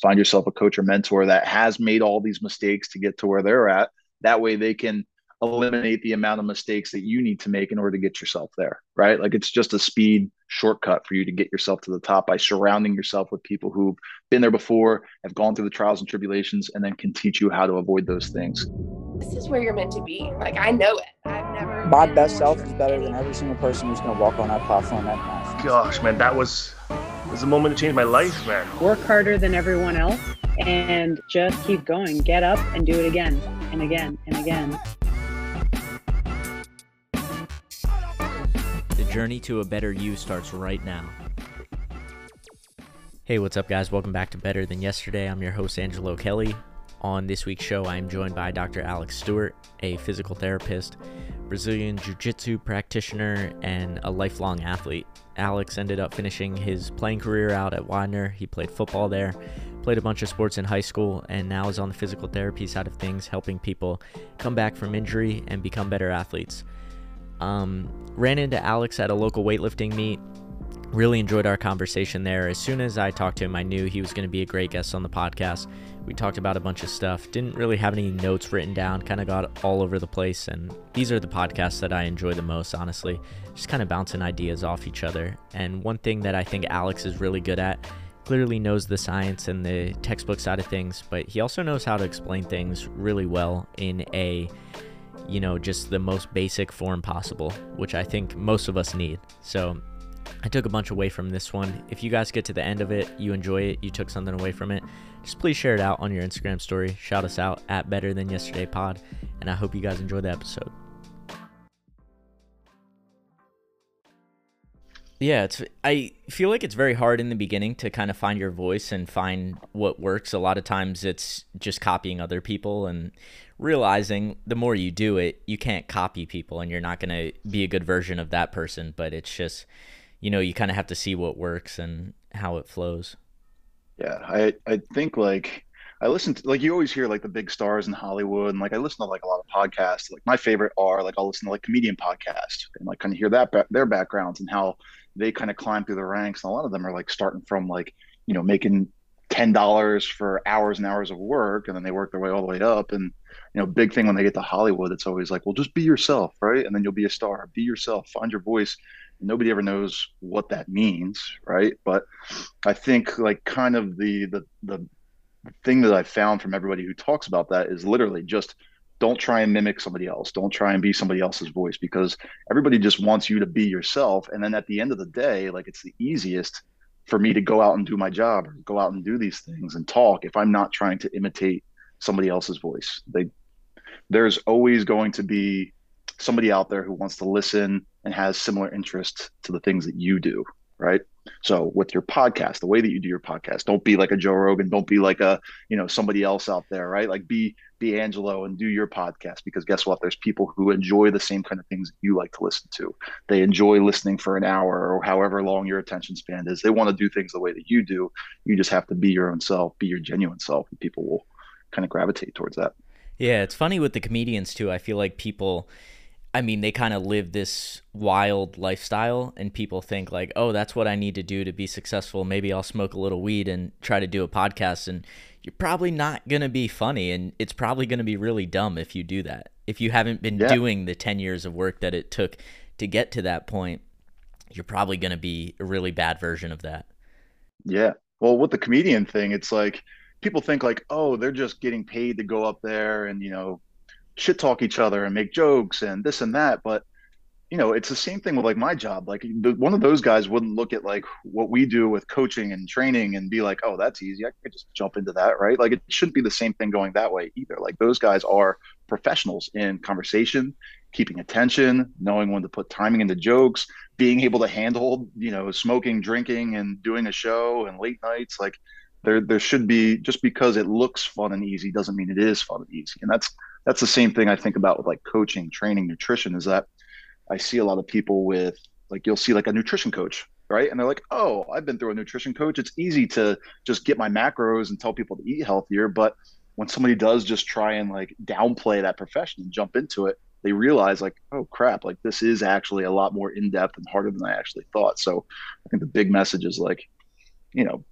find yourself a coach or mentor that has made all these mistakes to get to where they're at. That way they can eliminate the amount of mistakes that you need to make in order to get yourself there, right? Like it's just a speed shortcut for you to get yourself to the top by surrounding yourself with people who've been there before, have gone through the trials and tribulations, and then can teach you how to avoid those things. This is where you're meant to be. Like I know it. I've never. My best self is better than every single person who's going to walk on that platform that night. Gosh, man, that was was a moment to change my life, man. Work harder than everyone else and just keep going. Get up and do it again and again and again. The journey to a better you starts right now. Hey, what's up, guys? Welcome back to Better Than Yesterday. I'm your host, Angelo Kelly. On this week's show, I am joined by Dr. Alex Stewart, a physical therapist, Brazilian Jiu Jitsu practitioner, and a lifelong athlete. Alex ended up finishing his playing career out at Widener. He played football there, played a bunch of sports in high school, and now is on the physical therapy side of things, helping people come back from injury and become better athletes. Um, ran into Alex at a local weightlifting meet. Really enjoyed our conversation there. As soon as I talked to him, I knew he was going to be a great guest on the podcast. We talked about a bunch of stuff. Didn't really have any notes written down, kind of got all over the place. And these are the podcasts that I enjoy the most, honestly. Just kind of bouncing ideas off each other. And one thing that I think Alex is really good at clearly knows the science and the textbook side of things, but he also knows how to explain things really well in a you know, just the most basic form possible, which I think most of us need. So I took a bunch away from this one. If you guys get to the end of it, you enjoy it, you took something away from it, just please share it out on your Instagram story. Shout us out at Better Than Yesterday Pod, and I hope you guys enjoy the episode. Yeah, it's I feel like it's very hard in the beginning to kind of find your voice and find what works. A lot of times it's just copying other people and realizing the more you do it, you can't copy people and you're not going to be a good version of that person, but it's just you know, you kind of have to see what works and how it flows. Yeah, I I think like I listen to like you always hear like the big stars in Hollywood and like I listen to like a lot of podcasts. Like my favorite are like I'll listen to like comedian podcasts and like kind of hear that their backgrounds and how they kind of climb through the ranks. And a lot of them are like starting from like, you know, making ten dollars for hours and hours of work, and then they work their way all the way up. And you know, big thing when they get to Hollywood, it's always like, well, just be yourself, right? And then you'll be a star. Be yourself. Find your voice. Nobody ever knows what that means, right? But I think like kind of the the the thing that I found from everybody who talks about that is literally just don't try and mimic somebody else. Don't try and be somebody else's voice because everybody just wants you to be yourself. And then at the end of the day, like it's the easiest for me to go out and do my job or go out and do these things and talk if I'm not trying to imitate somebody else's voice. They there's always going to be somebody out there who wants to listen and has similar interests to the things that you do, right? So with your podcast, the way that you do your podcast, don't be like a Joe Rogan, don't be like a, you know, somebody else out there, right? Like be be Angelo and do your podcast because guess what? There's people who enjoy the same kind of things you like to listen to. They enjoy listening for an hour or however long your attention span is. They want to do things the way that you do. You just have to be your own self, be your genuine self, and people will kind of gravitate towards that. Yeah, it's funny with the comedians too. I feel like people I mean, they kind of live this wild lifestyle, and people think like, "Oh, that's what I need to do to be successful. Maybe I'll smoke a little weed and try to do a podcast." And you're probably not gonna be funny, and it's probably gonna be really dumb if you do that. If you haven't been yeah. doing the ten years of work that it took to get to that point, you're probably gonna be a really bad version of that. Yeah. Well, with the comedian thing, it's like people think like, "Oh, they're just getting paid to go up there and you know." Shit talk each other and make jokes and this and that but you know it's the same thing with like my job. Like the, one of those guys wouldn't look at like what we do with coaching and training and be like oh that's easy. I could just jump into that right? Like it shouldn't be the same thing going that way either. Like those guys are professionals in conversation keeping attention knowing when to put timing into jokes being able to handle you know smoking drinking and doing a show and late nights. Like there there should be just because it looks fun and easy doesn't mean it is fun and easy. And that's that's the same thing I think about with like coaching, training, nutrition is that I see a lot of people with like you'll see like a nutrition coach, right? And they're like, "Oh, I've been through a nutrition coach. It's easy to just get my macros and tell people to eat healthier." But when somebody does just try and like downplay that profession and jump into it, they realize like, "Oh crap, like this is actually a lot more in-depth and harder than I actually thought." So, I think the big message is like, you know,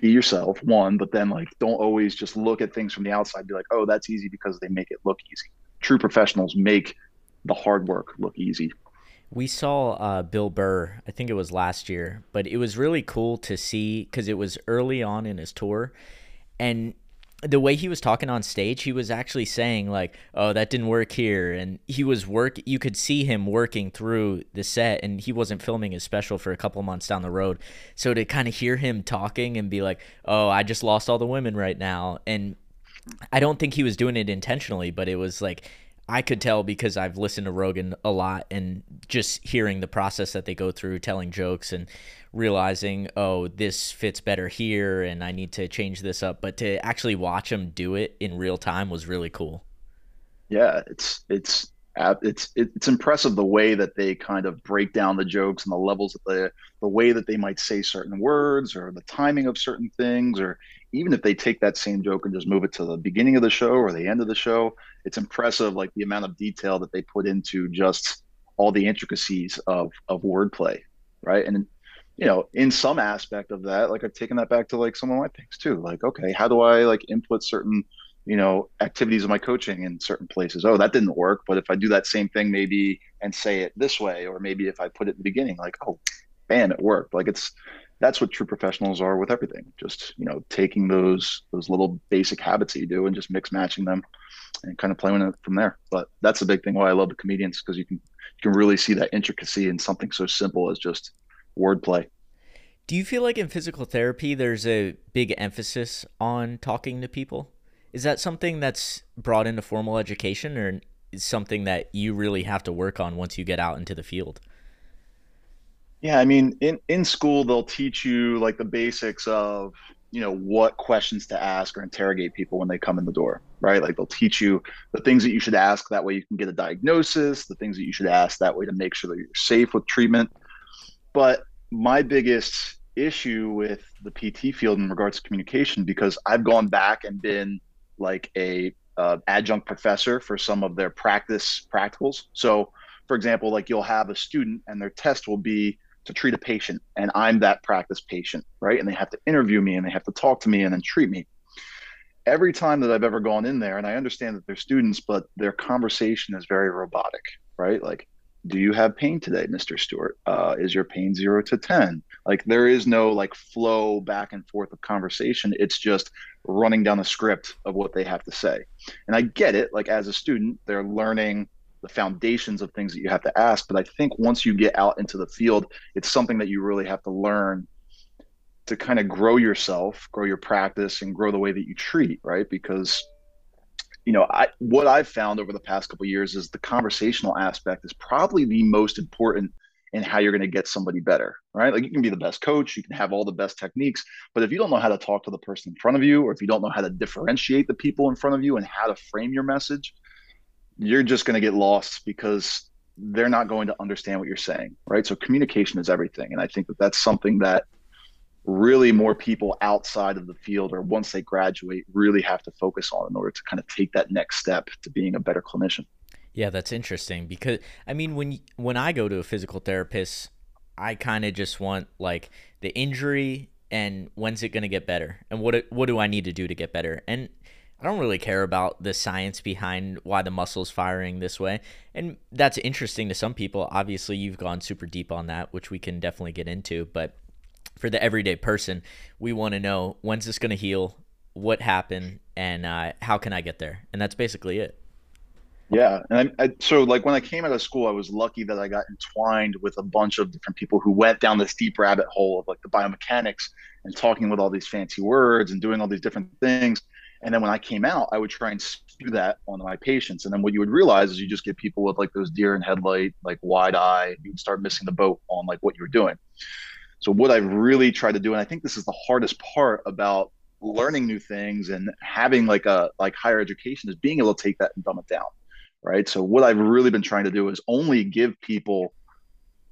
be yourself, one, but then like don't always just look at things from the outside, be like, oh, that's easy because they make it look easy. True professionals make the hard work look easy. We saw uh, Bill Burr, I think it was last year, but it was really cool to see because it was early on in his tour. And the way he was talking on stage, he was actually saying like, "Oh, that didn't work here," and he was work. You could see him working through the set, and he wasn't filming his special for a couple months down the road. So to kind of hear him talking and be like, "Oh, I just lost all the women right now," and I don't think he was doing it intentionally, but it was like I could tell because I've listened to Rogan a lot and just hearing the process that they go through, telling jokes and realizing, oh, this fits better here and I need to change this up. But to actually watch them do it in real time was really cool. Yeah, it's it's it's it's impressive the way that they kind of break down the jokes and the levels of the the way that they might say certain words or the timing of certain things or even if they take that same joke and just move it to the beginning of the show or the end of the show it's impressive like the amount of detail that they put into just all the intricacies of of wordplay right and you know, in some aspect of that, like I've taken that back to like some of my things too. Like, okay, how do I like input certain, you know, activities of my coaching in certain places? Oh, that didn't work. But if I do that same thing maybe and say it this way, or maybe if I put it in the beginning, like, oh, bam, it worked. Like it's that's what true professionals are with everything. Just, you know, taking those those little basic habits that you do and just mix matching them and kind of playing it from there. But that's the big thing why I love the comedians because you can you can really see that intricacy in something so simple as just wordplay. Do you feel like in physical therapy there's a big emphasis on talking to people? Is that something that's brought into formal education or is something that you really have to work on once you get out into the field? Yeah, I mean, in in school they'll teach you like the basics of, you know, what questions to ask or interrogate people when they come in the door, right? Like they'll teach you the things that you should ask that way you can get a diagnosis, the things that you should ask that way to make sure that you're safe with treatment. But my biggest issue with the PT field in regards to communication because I've gone back and been like a uh, adjunct professor for some of their practice practicals. So, for example, like you'll have a student and their test will be to treat a patient, and I'm that practice patient, right? And they have to interview me and they have to talk to me and then treat me. Every time that I've ever gone in there, and I understand that they're students, but their conversation is very robotic, right? Like do you have pain today mr stewart uh, is your pain zero to ten like there is no like flow back and forth of conversation it's just running down the script of what they have to say and i get it like as a student they're learning the foundations of things that you have to ask but i think once you get out into the field it's something that you really have to learn to kind of grow yourself grow your practice and grow the way that you treat right because you know, I what I've found over the past couple years is the conversational aspect is probably the most important in how you're going to get somebody better, right? Like you can be the best coach, you can have all the best techniques, but if you don't know how to talk to the person in front of you, or if you don't know how to differentiate the people in front of you and how to frame your message, you're just going to get lost because they're not going to understand what you're saying, right? So communication is everything, and I think that that's something that really more people outside of the field or once they graduate really have to focus on in order to kind of take that next step to being a better clinician. Yeah, that's interesting because I mean when when I go to a physical therapist, I kind of just want like the injury and when's it going to get better and what what do I need to do to get better? And I don't really care about the science behind why the muscle's firing this way. And that's interesting to some people. Obviously, you've gone super deep on that, which we can definitely get into, but for the everyday person, we want to know when's this going to heal, what happened, and uh, how can I get there? And that's basically it. Yeah, and I, I, so like when I came out of school, I was lucky that I got entwined with a bunch of different people who went down this deep rabbit hole of like the biomechanics and talking with all these fancy words and doing all these different things. And then when I came out, I would try and do that on my patients. And then what you would realize is you just get people with like those deer in headlight, like wide eye. You would start missing the boat on like what you were doing. So what I've really tried to do, and I think this is the hardest part about learning new things and having like a like higher education is being able to take that and dumb it down. Right. So what I've really been trying to do is only give people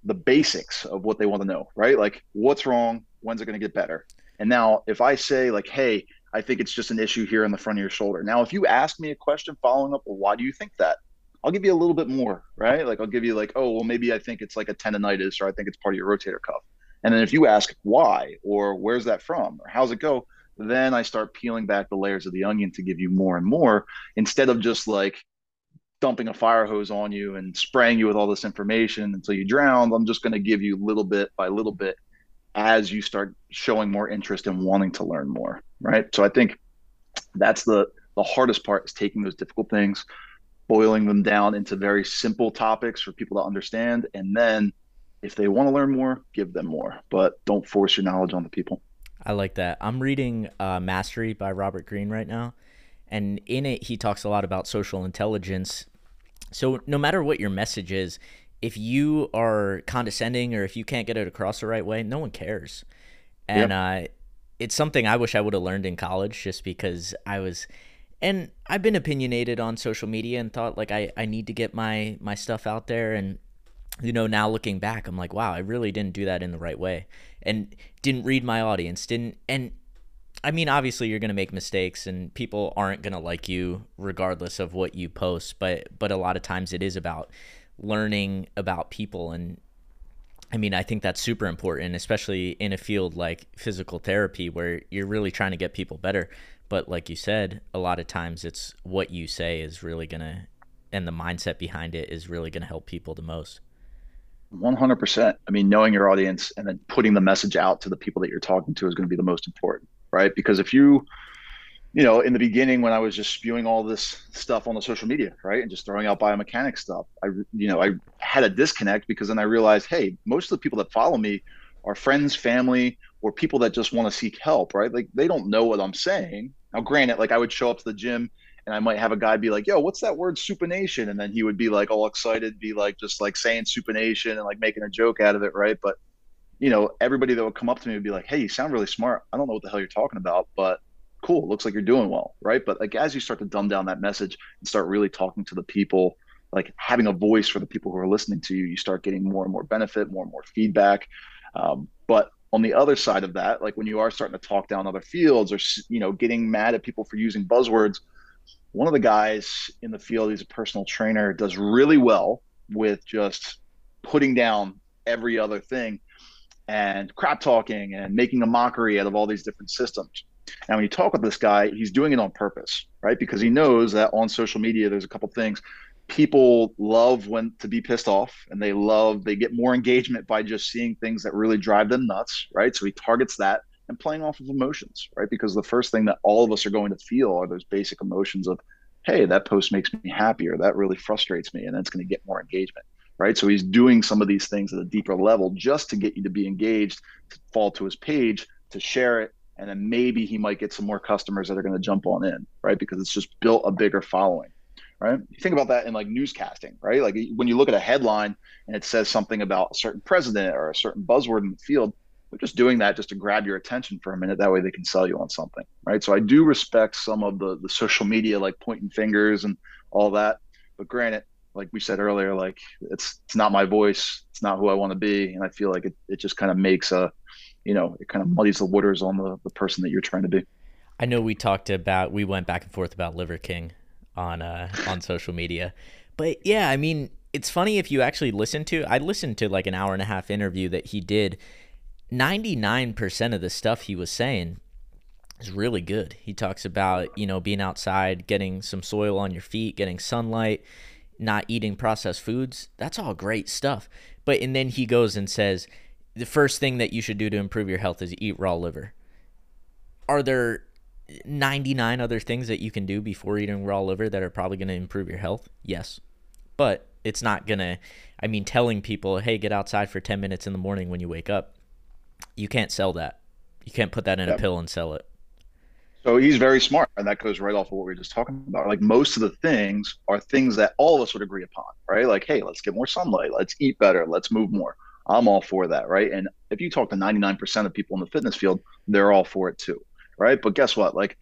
the basics of what they want to know, right? Like what's wrong, when's it going to get better? And now if I say like, hey, I think it's just an issue here in the front of your shoulder. Now, if you ask me a question following up, well, why do you think that? I'll give you a little bit more, right? Like I'll give you like, oh, well, maybe I think it's like a tendonitis or I think it's part of your rotator cuff And then if you ask why or where's that from or how's it go, then I start peeling back the layers of the onion to give you more and more instead of just like dumping a fire hose on you and spraying you with all this information until you drown. I'm just going to give you little bit by little bit as you start showing more interest and wanting to learn more. Right. So I think that's the the hardest part is taking those difficult things, boiling them down into very simple topics for people to understand, and then if they want to learn more, give them more, but don't force your knowledge on the people. I like that. I'm reading uh, Mastery by Robert Greene right now, and in it he talks a lot about social intelligence. So no matter what your message is, if you are condescending or if you can't get it across the right way, no one cares. And yep. uh, it's something I wish I would have learned in college, just because I was and I've been opinionated on social media and thought like I, I need to get my my stuff out there. And you know now looking back I'm like wow I really didn't do that in the right way and didn't read my audience didn't and I mean obviously you're going to make mistakes and people aren't going to like you regardless of what you post but but a lot of times it is about learning about people and I mean, I think that's super important, especially in a field like physical therapy where you're really trying to get people better. But like you said, a lot of times it's what you say is really going to, and the mindset behind it is really going to help people the most. 100%. I mean, knowing your audience and then putting the message out to the people that you're talking to is going to be the most important, right? Because if you, you know, in the beginning when I was just spewing all this stuff on the social media, right, and just throwing out biomechanics stuff, I, you know, I had a disconnect because then I realized, hey, most of the people that follow me are friends, family, or people that just want to seek help, right? Like they don't know what I'm saying. Now, granted, like I would show up to the gym and I might have a guy be like, "Yo, what's that word supination?" And then he would be like all excited, be like just like saying supination and like making a joke out of it, right? But you know, everybody that would come up to me would be like, "Hey, you sound really smart. I don't know what the hell you're talking about, but cool. Looks like you're doing well, right?" But like as you start to dumb down that message and start really talking to the people, like having a voice for the people who are listening to you, you start getting more and more benefit, more and more feedback. Um, but on the other side of that, like when you are starting to talk down other fields or you know getting mad at people for using buzzwords, one of the guys in the field, he's a personal trainer, does really well with just putting down every other thing and crap talking and making a mockery out of all these different systems. And when you talk with this guy, he's doing it on purpose, right? Because he knows that on social media, there's a couple things. People love when to be pissed off and they love they get more engagement by just seeing things that really drive them nuts right? So he targets that and playing off of emotions right? Because the first thing that all of us are going to feel are those basic emotions of hey that post makes me happy or that really frustrates me and that's going to get more engagement right? So he's doing some of these things at a deeper level just to get you to be engaged to fall to his page to share it and then maybe he might get some more customers that are going to jump on in right because it's just built a bigger following right? You think about that in like newscasting, right? Like when you look at a headline and it says something about a certain president or a certain buzzword in the field, they're just doing that just to grab your attention for a minute. That way they can sell you on something, right? So I do respect some of the the social media, like pointing fingers and all that. But granted, like we said earlier, like it's it's not my voice, it's not who I want to be, and I feel like it, it just kind of makes a, you know, it kind of muddies the waters on the the person that you're trying to be. I know we talked about we went back and forth about Liver King on uh on social media. But yeah, I mean, it's funny if you actually listen to I listened to like an hour and a half interview that he did. 99% of the stuff he was saying is really good. He talks about, you know, being outside, getting some soil on your feet, getting sunlight, not eating processed foods. That's all great stuff. But and then he goes and says the first thing that you should do to improve your health is eat raw liver. Are there 99 other things that you can do before eating raw liver that are probably going to improve your health? Yes. But it's not going to, I mean, telling people, hey, get outside for 10 minutes in the morning when you wake up, you can't sell that. You can't put that in a pill and sell it. So he's very smart, and that goes right off of what we were just talking about. Like most of the things are things that all of us would agree upon, right? Like, hey, let's get more sunlight, let's eat better, let's move more. I'm all for that, right? And if you talk to 99% of people in the fitness field, they're all for it too right? But guess what? Like,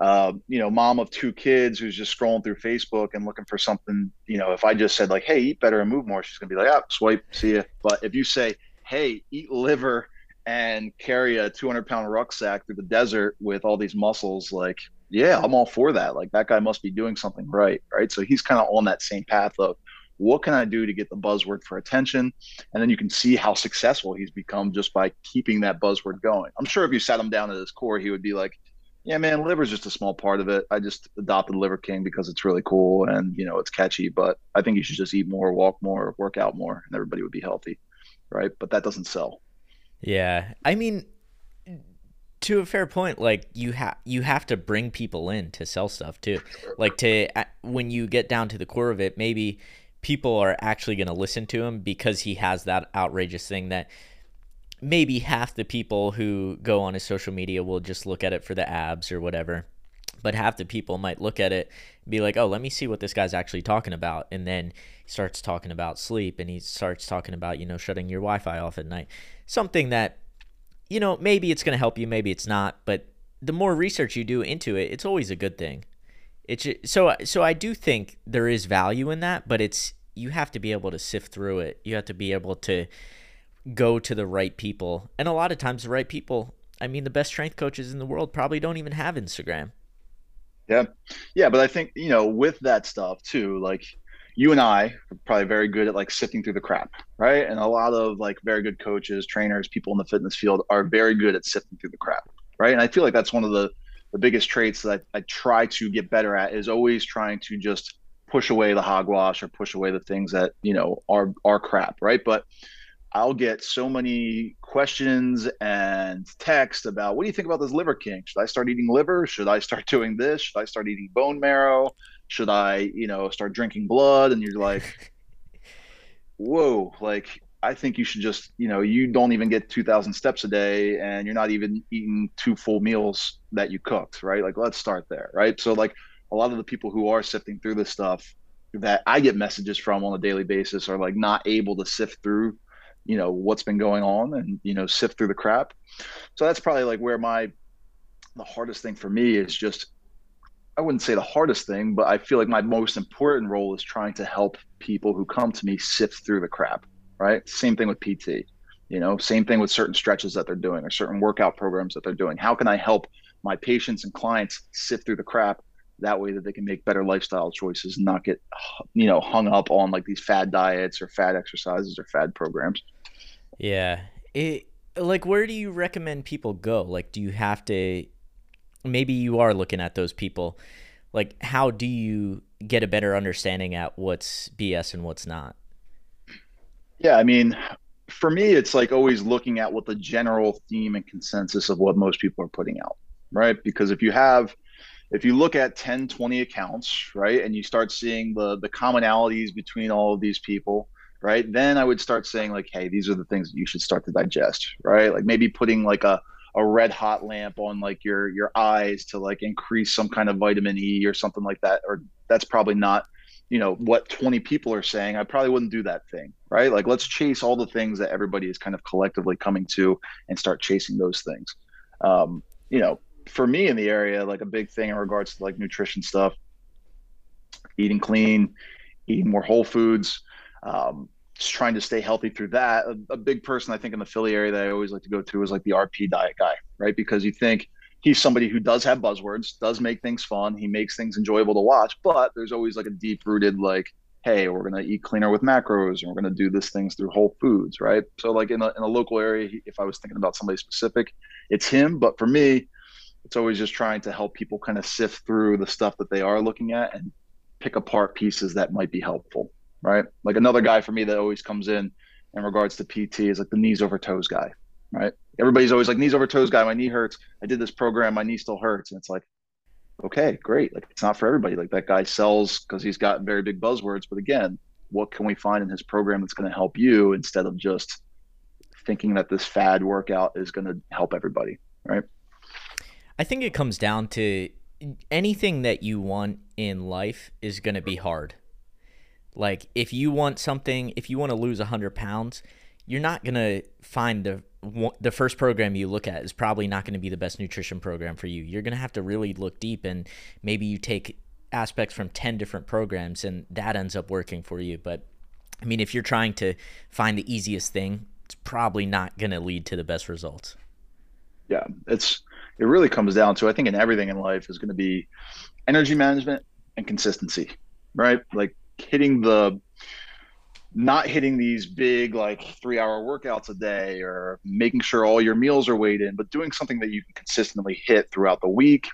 uh, you know, mom of two kids who's just scrolling through Facebook and looking for something, you know, if I just said like, "Hey, eat better and move more," she's gonna be like, "Ah, swipe, see ya." But if you say, "Hey, eat liver and carry a 200 pound rucksack through the desert with all these muscles," like, yeah, I'm all for that. Like that guy must be doing something right, right? So he's kind of on that same path of what can I do to get the buzzword for attention? And then you can see how successful he's become just by keeping that buzzword going. I'm sure if you sat him down at his core, he would be like, yeah, man, liver's just a small part of it. I just adopted Liver King because it's really cool and you know it's catchy. But I think you should just eat more, walk more, work out more, and everybody would be healthy, right? But that doesn't sell. Yeah, I mean, to a fair point, like you have you have to bring people in to sell stuff too. Like to uh, when you get down to the core of it, maybe people are actually going to listen to him because he has that outrageous thing that maybe half the people who go on his social media will just look at it for the abs or whatever. But half the people might look at it be like, oh, let me see what this guy's actually talking about. And then he starts talking about sleep and he starts talking about, you know, shutting your Wi Fi off at night. Something that, you know, maybe it's going to help you, maybe it's not. But the more research you do into it, it's always a good thing. It's so so I do think there is value in that, but it's you have to be able to sift through it. You have to be able to go to the right people. And a lot of times, the right people, I mean, the best strength coaches in the world probably don't even have Instagram. Yeah. Yeah. But I think, you know, with that stuff too, like you and I are probably very good at like sifting through the crap, right? And a lot of like very good coaches, trainers, people in the fitness field are very good at sifting through the crap, right? And I feel like that's one of the, the biggest traits that I, I try to get better at is always trying to just push away the hogwash or push away the things that, you know, are, are crap, right? But I'll get so many questions and text about what do you think about this liver king? Should I start eating liver? Should I start doing this? Should I start eating bone marrow? Should I, you know, start drinking blood? And you're like, whoa, like I think you should just, you know, you don't even get 2000 steps a day and you're not even eating two full meals that you cooked, right? Like let's start there, right? So like a lot of the people who are sifting through this stuff that I get messages from on a daily basis are like not able to sift through you know what's been going on and you know sift through the crap so that's probably like where my the hardest thing for me is just i wouldn't say the hardest thing but i feel like my most important role is trying to help people who come to me sift through the crap right? Same thing with pt you know same thing with certain stretches that they're doing or certain workout programs that they're doing. How can i help my patients and clients sift through the crap? That way that they can make better lifestyle choices and not get you know hung up on like these fad diets or fad exercises or fad programs. Yeah. It like where do you recommend people go? Like do you have to maybe you are looking at those people. Like how do you get a better understanding at what's bs and what's not yeah i mean for me it's like always looking at what the general theme and consensus of what most people are putting out right? Because if you have if you look at 10 20 accounts right and you start seeing the the commonalities between all of these people right then i would start saying like hey these are the things that you should start to digest right? Like maybe putting like a a red hot lamp on like your your eyes to like increase some kind of vitamin E or something like that or that's probably not you know what 20 people are saying I probably wouldn't do that thing right like let's chase all the things that everybody is kind of collectively coming to and start chasing those things um, you know for me in the area, like a big thing in regards to like nutrition stuff, eating clean, eating more whole foods, um, just trying to stay healthy through that. A, a, big person I think in the Philly area that I always like to go to is like the RP diet guy, right? Because you think he's somebody who does have buzzwords, does make things fun, he makes things enjoyable to watch, but there's always like a deep rooted like, hey, we're gonna eat cleaner with macros, and we're gonna do this things through whole foods, right? So like in a in a local area, if I was thinking about somebody specific, it's him. But for me, it's always just trying to help people kind of sift through the stuff that they are looking at and pick apart pieces that might be helpful right like another guy for me that always comes in in regards to pt is like the knees over toes guy right everybody's always like knees over toes guy my knee hurts. I did this program my knee still hurts. And it's like okay great. Like it's not for everybody. Like that guy sells because he's got very big buzzwords. But again what can we find in his program that's going to help you instead of just thinking that this fad workout is going to help everybody right? I think it comes down to anything that you want in life is going to be hard. Like if you want something, if you want to lose 100 pounds, you're not going to find the the first program you look at is probably not going to be the best nutrition program for you. You're going to have to really look deep and maybe you take aspects from 10 different programs and that ends up working for you. But I mean, if you're trying to find the easiest thing, it's probably not going to lead to the best results. Yeah, it's it really comes down to I think in everything in life is going to be energy management and consistency, right? Like hitting the not hitting these big like three hour workouts a day or making sure all your meals are weighed in, but doing something that you can consistently hit throughout the week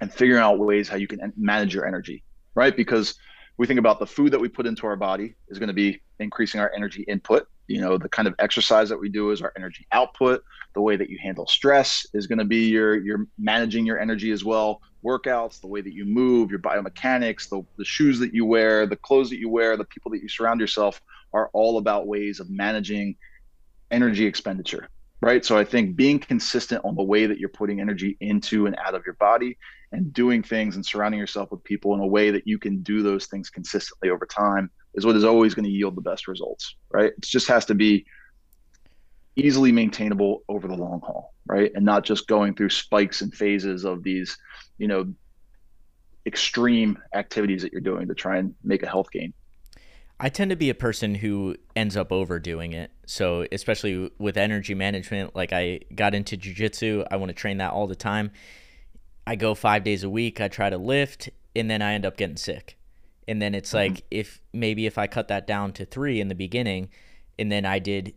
and figuring out ways how you can manage your energy, right? Because we think about the food that we put into our body is going to be increasing our energy input. You know, the kind of exercise that we do is our energy output. The way that you handle stress is going to be your your managing your energy as well. Workouts, the way that you move, your biomechanics, the, the shoes that you wear, the clothes that you wear, the people that you surround yourself are all about ways of managing energy expenditure right? So I think being consistent on the way that you're putting energy into and out of your body and doing things and surrounding yourself with people in a way that you can do those things consistently over time is what is always going to yield the best results, right? It just has to be easily maintainable over the long haul, right? And not just going through spikes and phases of these, you know, extreme activities that you're doing to try and make a health gain. I tend to be a person who ends up overdoing it. So, especially with energy management, like I got into jujitsu, I want to train that all the time. I go five days a week, I try to lift, and then I end up getting sick. And then it's mm-hmm. like, if maybe if I cut that down to three in the beginning, and then I did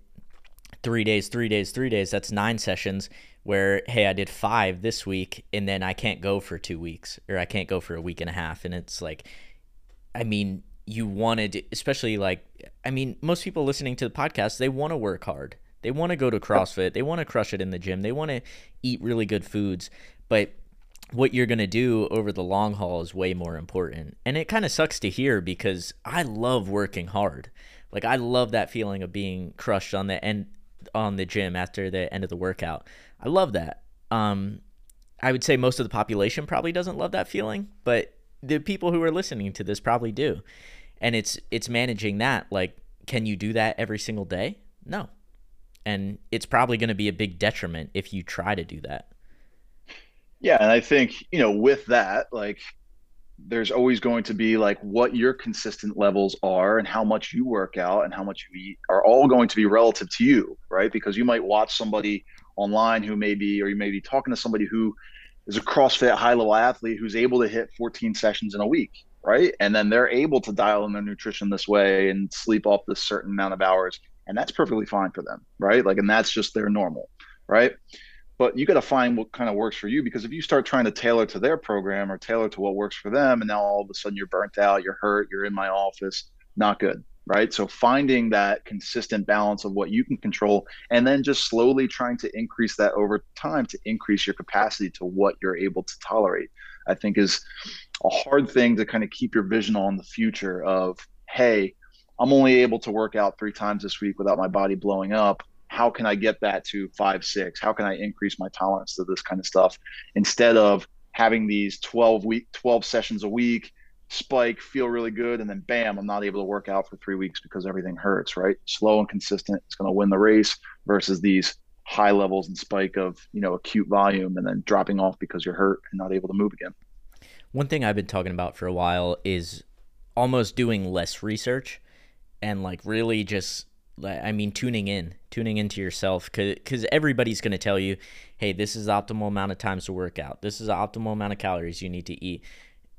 three days, three days, three days, that's nine sessions where, hey, I did five this week, and then I can't go for two weeks, or I can't go for a week and a half. And it's like, I mean, you wanted, especially like, I mean, most people listening to the podcast, they want to work hard. They want to go to CrossFit. They want to crush it in the gym. They want to eat really good foods. But what you're going to do over the long haul is way more important. And it kind of sucks to hear because I love working hard. Like I love that feeling of being crushed on the end on the gym after the end of the workout. I love that. Um I would say most of the population probably doesn't love that feeling, but the people who are listening to this probably do. And it's it's managing that like can you do that every single day? No. And it's probably going to be a big detriment if you try to do that. Yeah, and I think, you know, with that, like there's always going to be like what your consistent levels are and how much you work out and how much you eat are all going to be relative to you, right? Because you might watch somebody online who may be, or you may be talking to somebody who is a CrossFit high level athlete who's able to hit 14 sessions in a week, right? And then they're able to dial in their nutrition this way and sleep off this certain amount of hours. And that's perfectly fine for them, right? Like, and that's just their normal, right? But you got to find what kind of works for you because if you start trying to tailor to their program or tailor to what works for them, and now all of a sudden you're burnt out, you're hurt, you're in my office, not good, right? So finding that consistent balance of what you can control and then just slowly trying to increase that over time to increase your capacity to what you're able to tolerate, I think is a hard thing to kind of keep your vision on the future of, hey, I'm only able to work out three times this week without my body blowing up. How can I get that to five, six? How can I increase my tolerance to this kind of stuff instead of having these 12 week, 12 sessions a week, spike, feel really good, and then bam, I'm not able to work out for three weeks because everything hurts, right? Slow and consistent is going to win the race versus these high levels and spike of, you know, acute volume and then dropping off because you're hurt and not able to move again. One thing I've been talking about for a while is almost doing less research and like really just I mean tuning in, tuning into yourself cuz everybody's going to tell you, "Hey, this is the optimal amount of times to work out. This is the optimal amount of calories you need to eat."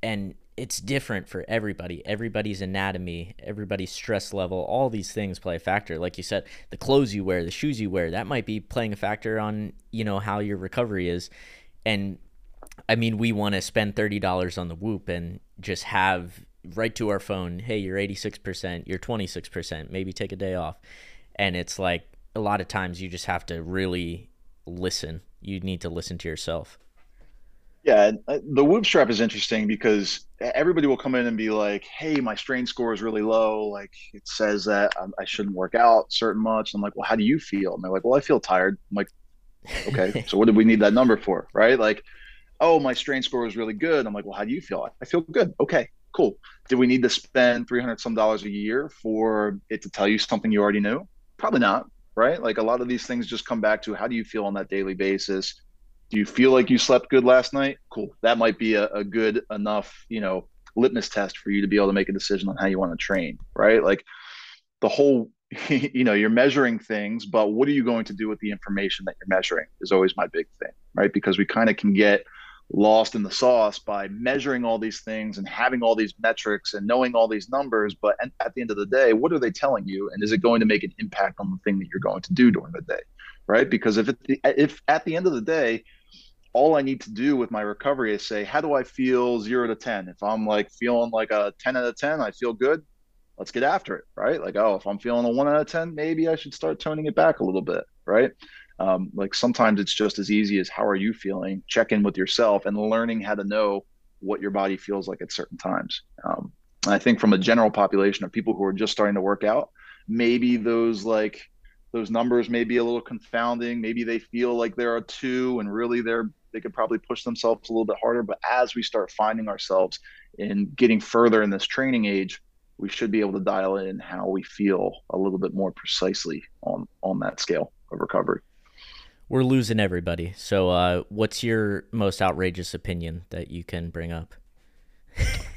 And it's different for everybody. Everybody's anatomy, everybody's stress level, all these things play a factor. Like you said, the clothes you wear, the shoes you wear, that might be playing a factor on, you know, how your recovery is. And I mean, we want to spend $30 on the Whoop and just have right to our phone, hey, you're 86%, you're 26%, maybe take a day off. And it's like a lot of times you just have to really listen. You need to listen to yourself. Yeah, uh, the Whoop strap is interesting because everybody will come in and be like, "Hey, my strain score is really low. Like it says that I shouldn't work out certain much." I'm like, "Well, how do you feel?" And they're like, "Well, I feel tired." I'm like, "Okay, so what did we need that number for?" Right? Like, "Oh, my strain score is really good." I'm like, "Well, how do you feel?" I feel good. Okay, cool. Do we need to spend 300 some dollars a year for it to tell you something you already knew? Probably not. Right? Like a lot of these things just come back to how do you feel on that daily basis do you feel like you slept good last night? Cool. That might be a, a good enough, you know, litmus test for you to be able to make a decision on how you want to train, right? Like the whole, you know, you're measuring things, but what are you going to do with the information that you're measuring is always my big thing, right? Because we kind of can get lost in the sauce by measuring all these things and having all these metrics and knowing all these numbers. But at the end of the day, what are they telling you? And is it going to make an impact on the thing that you're going to do during the day? Right. Because if, it, if at the end of the day, all I need to do with my recovery is say, how do I feel zero to 10? If I'm like feeling like a 10 out of 10, I feel good. Let's get after it. Right. Like, oh, if I'm feeling a one out of 10, maybe I should start toning it back a little bit. Right. Um, like sometimes it's just as easy as how are you feeling? Check in with yourself and learning how to know what your body feels like at certain times. Um, I think from a general population of people who are just starting to work out, maybe those like those numbers may be a little confounding. Maybe they feel like there are two, and really they're they could probably push themselves a little bit harder. But as we start finding ourselves in getting further in this training age, we should be able to dial in how we feel a little bit more precisely on on that scale of recovery. We're losing everybody. So, uh, what's your most outrageous opinion that you can bring up?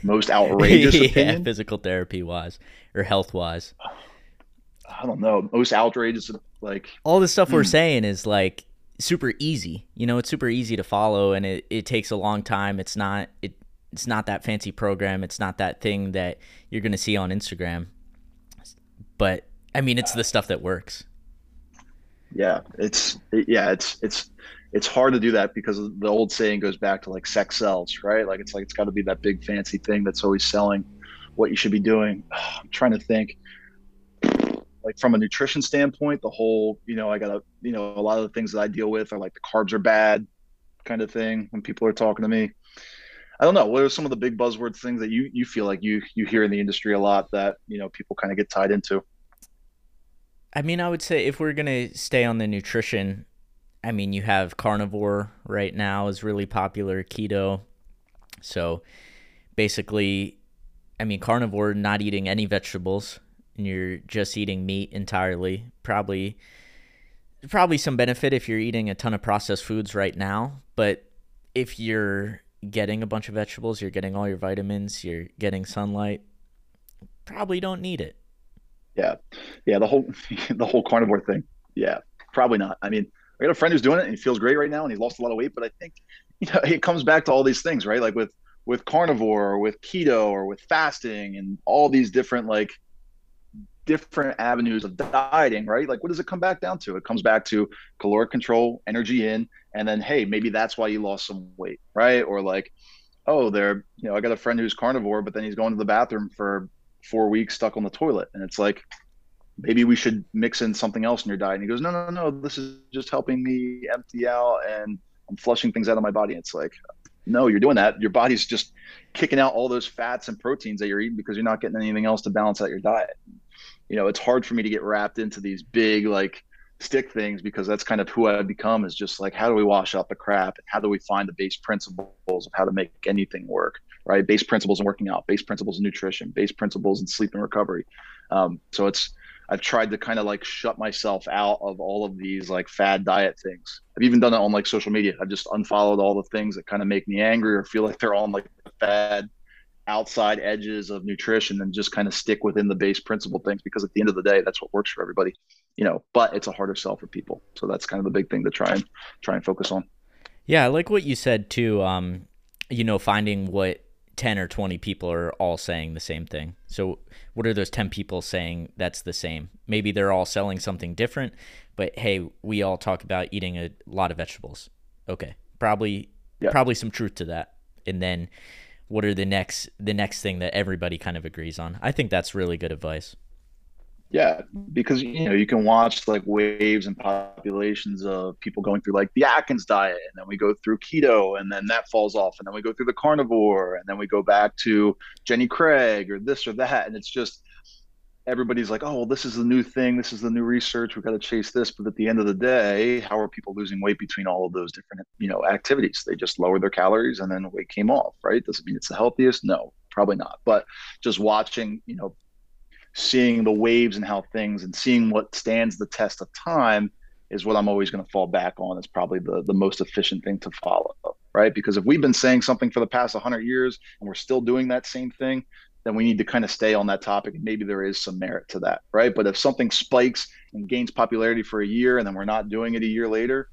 Most outrageous yeah, opinion, physical therapy wise or health wise. I don't know. Most outrageous, like all the stuff hmm. we're saying is like super easy. You know, it's super easy to follow, and it, it takes a long time. It's not it it's not that fancy program. It's not that thing that you're gonna see on Instagram. But I mean, it's the stuff that works. Yeah, it's it, yeah, it's it's it's hard to do that because the old saying goes back to like sex sells, right? Like it's like it's got to be that big fancy thing that's always selling what you should be doing. I'm trying to think like from a nutrition standpoint, the whole, you know, I got to, you know, a lot of the things that I deal with are like the carbs are bad kind of thing when people are talking to me. I don't know. What are some of the big buzzword things that you you feel like you you hear in the industry a lot that you know people kind of get tied into? I mean, I would say if we're gonna stay on the nutrition, I mean, you have carnivore right now is really popular, keto. So basically, I mean, carnivore, not eating any vegetables, and you're just eating meat entirely, probably probably some benefit if you're eating a ton of processed foods right now, but if you're getting a bunch of vegetables, you're getting all your vitamins, you're getting sunlight, probably don't need it. Yeah. Yeah, the whole the whole carnivore thing. Yeah, probably not. I mean, I got a friend who's doing it and he feels great right now and he's lost a lot of weight, but I think you know, it comes back to all these things, right? Like with with carnivore or with keto or with fasting and all these different like different avenues of dieting, right? Like, what does it come back down to? It comes back to caloric control, energy in, and then, hey, maybe that's why you lost some weight, right? Or like, oh, they're, you know, I got a friend who's carnivore, but then he's going to the bathroom for four weeks stuck on the toilet. And it's like, maybe we should mix in something else in your diet. And he goes, no, no, no, this is just helping me empty out and I'm flushing things out of my body. It's like, no, you're doing that. Your body's just kicking out all those fats and proteins that you're eating because you're not getting anything else to balance out your diet you know, it's hard for me to get wrapped into these big like stick things because that's kind of who I've become is just like how do we wash out the crap and how do we find the base principles of how to make anything work, right? Base principles in working out, base principles in nutrition, base principles in sleep and recovery. Um, so it's I've tried to kind of like shut myself out of all of these like fad diet things. I've even done it on like social media. I've just unfollowed all the things that kind of make me angry or feel like they're on like fad outside edges of nutrition and just kind of stick within the base principle things because at the end of the day that's what works for everybody you know but it's a harder sell for people so that's kind of the big thing to try and try and focus on yeah i like what you said too um you know finding what 10 or 20 people are all saying the same thing so what are those 10 people saying that's the same maybe they're all selling something different but hey we all talk about eating a lot of vegetables okay probably yeah. probably some truth to that and then what are the next the next thing that everybody kind of agrees on. I think that's really good advice. Yeah, because you know you can watch like waves and populations of people going through like the Atkins diet, and then we go through keto, and then that falls off, and then we go through the carnivore, and then we go back to Jenny Craig or this or that, and it's just everybody's like, oh, well, this is the new thing. This is the new research. We've got to chase this. But at the end of the day, how are people losing weight between all of those different, you know, activities? They just lowered their calories and then weight came off, right? doesn't mean it's the healthiest? No, probably not. But just watching, you know, seeing the waves and how things and seeing what stands the test of time is what I'm always going to fall back on. Is probably the, the most efficient thing to follow, right? Because if we've been saying something for the past 100 years and we're still doing that same thing, then we need to kind of stay on that topic. And maybe there is some merit to that right? But if something spikes and gains popularity for a year and then we're not doing it a year later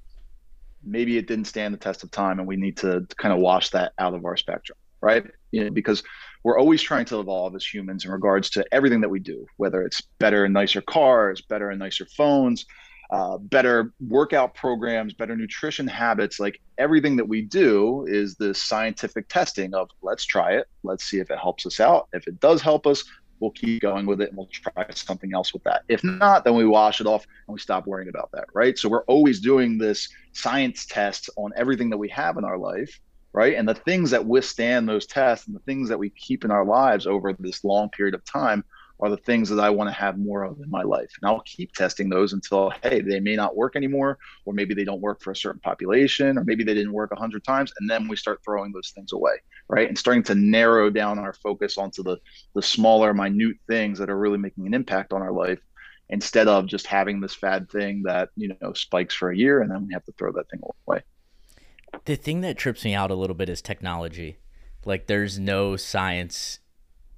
maybe it didn't stand the test of time and we need to kind of wash that out of our spectrum right? You know, because we're always trying to evolve as humans in regards to everything that we do whether it's better and nicer cars better and nicer phones uh, better workout programs better nutrition habits like everything that we do is this scientific testing of let's try it let's see if it helps us out if it does help us we'll keep going with it and we'll try something else with that. If not, then we wash it off and we stop worrying about that, right? So we're always doing this science test on everything that we have in our life, right? And the things that withstand those tests and the things that we keep in our lives over this long period of time are the things that I want to have more of in my life. And I'll keep testing those until, hey, they may not work anymore, or maybe they don't work for a certain population, or maybe they didn't work a hundred times. And then we start throwing those things away, right? And starting to narrow down our focus onto the the smaller, minute things that are really making an impact on our life instead of just having this fad thing that, you know, spikes for a year and then we have to throw that thing away. The thing that trips me out a little bit is technology. Like there's no science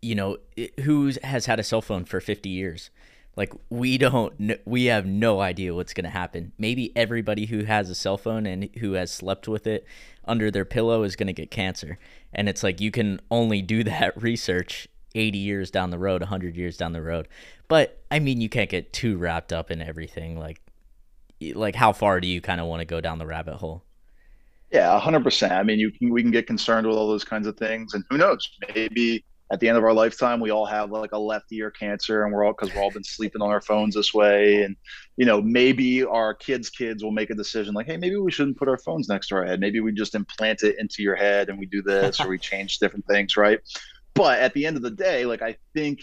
you know, who has had a cell phone for 50 years? Like we don't we have no idea what's going to happen. Maybe everybody who has a cell phone and who has slept with it under their pillow is going to get cancer. And it's like you can only do that research 80 years down the road, 100 years down the road. But I mean, you can't get too wrapped up in everything like like how far do you kind of want to go down the rabbit hole? Yeah, 100%. I mean, you can we can get concerned with all those kinds of things and who knows, maybe at the end of our lifetime we all have like a left ear cancer and we're all because we're all been sleeping on our phones this way and you know maybe our kids kids will make a decision like hey maybe we shouldn't put our phones next to our head. Maybe we just implant it into your head and we do this or we change different things right? But at the end of the day like i think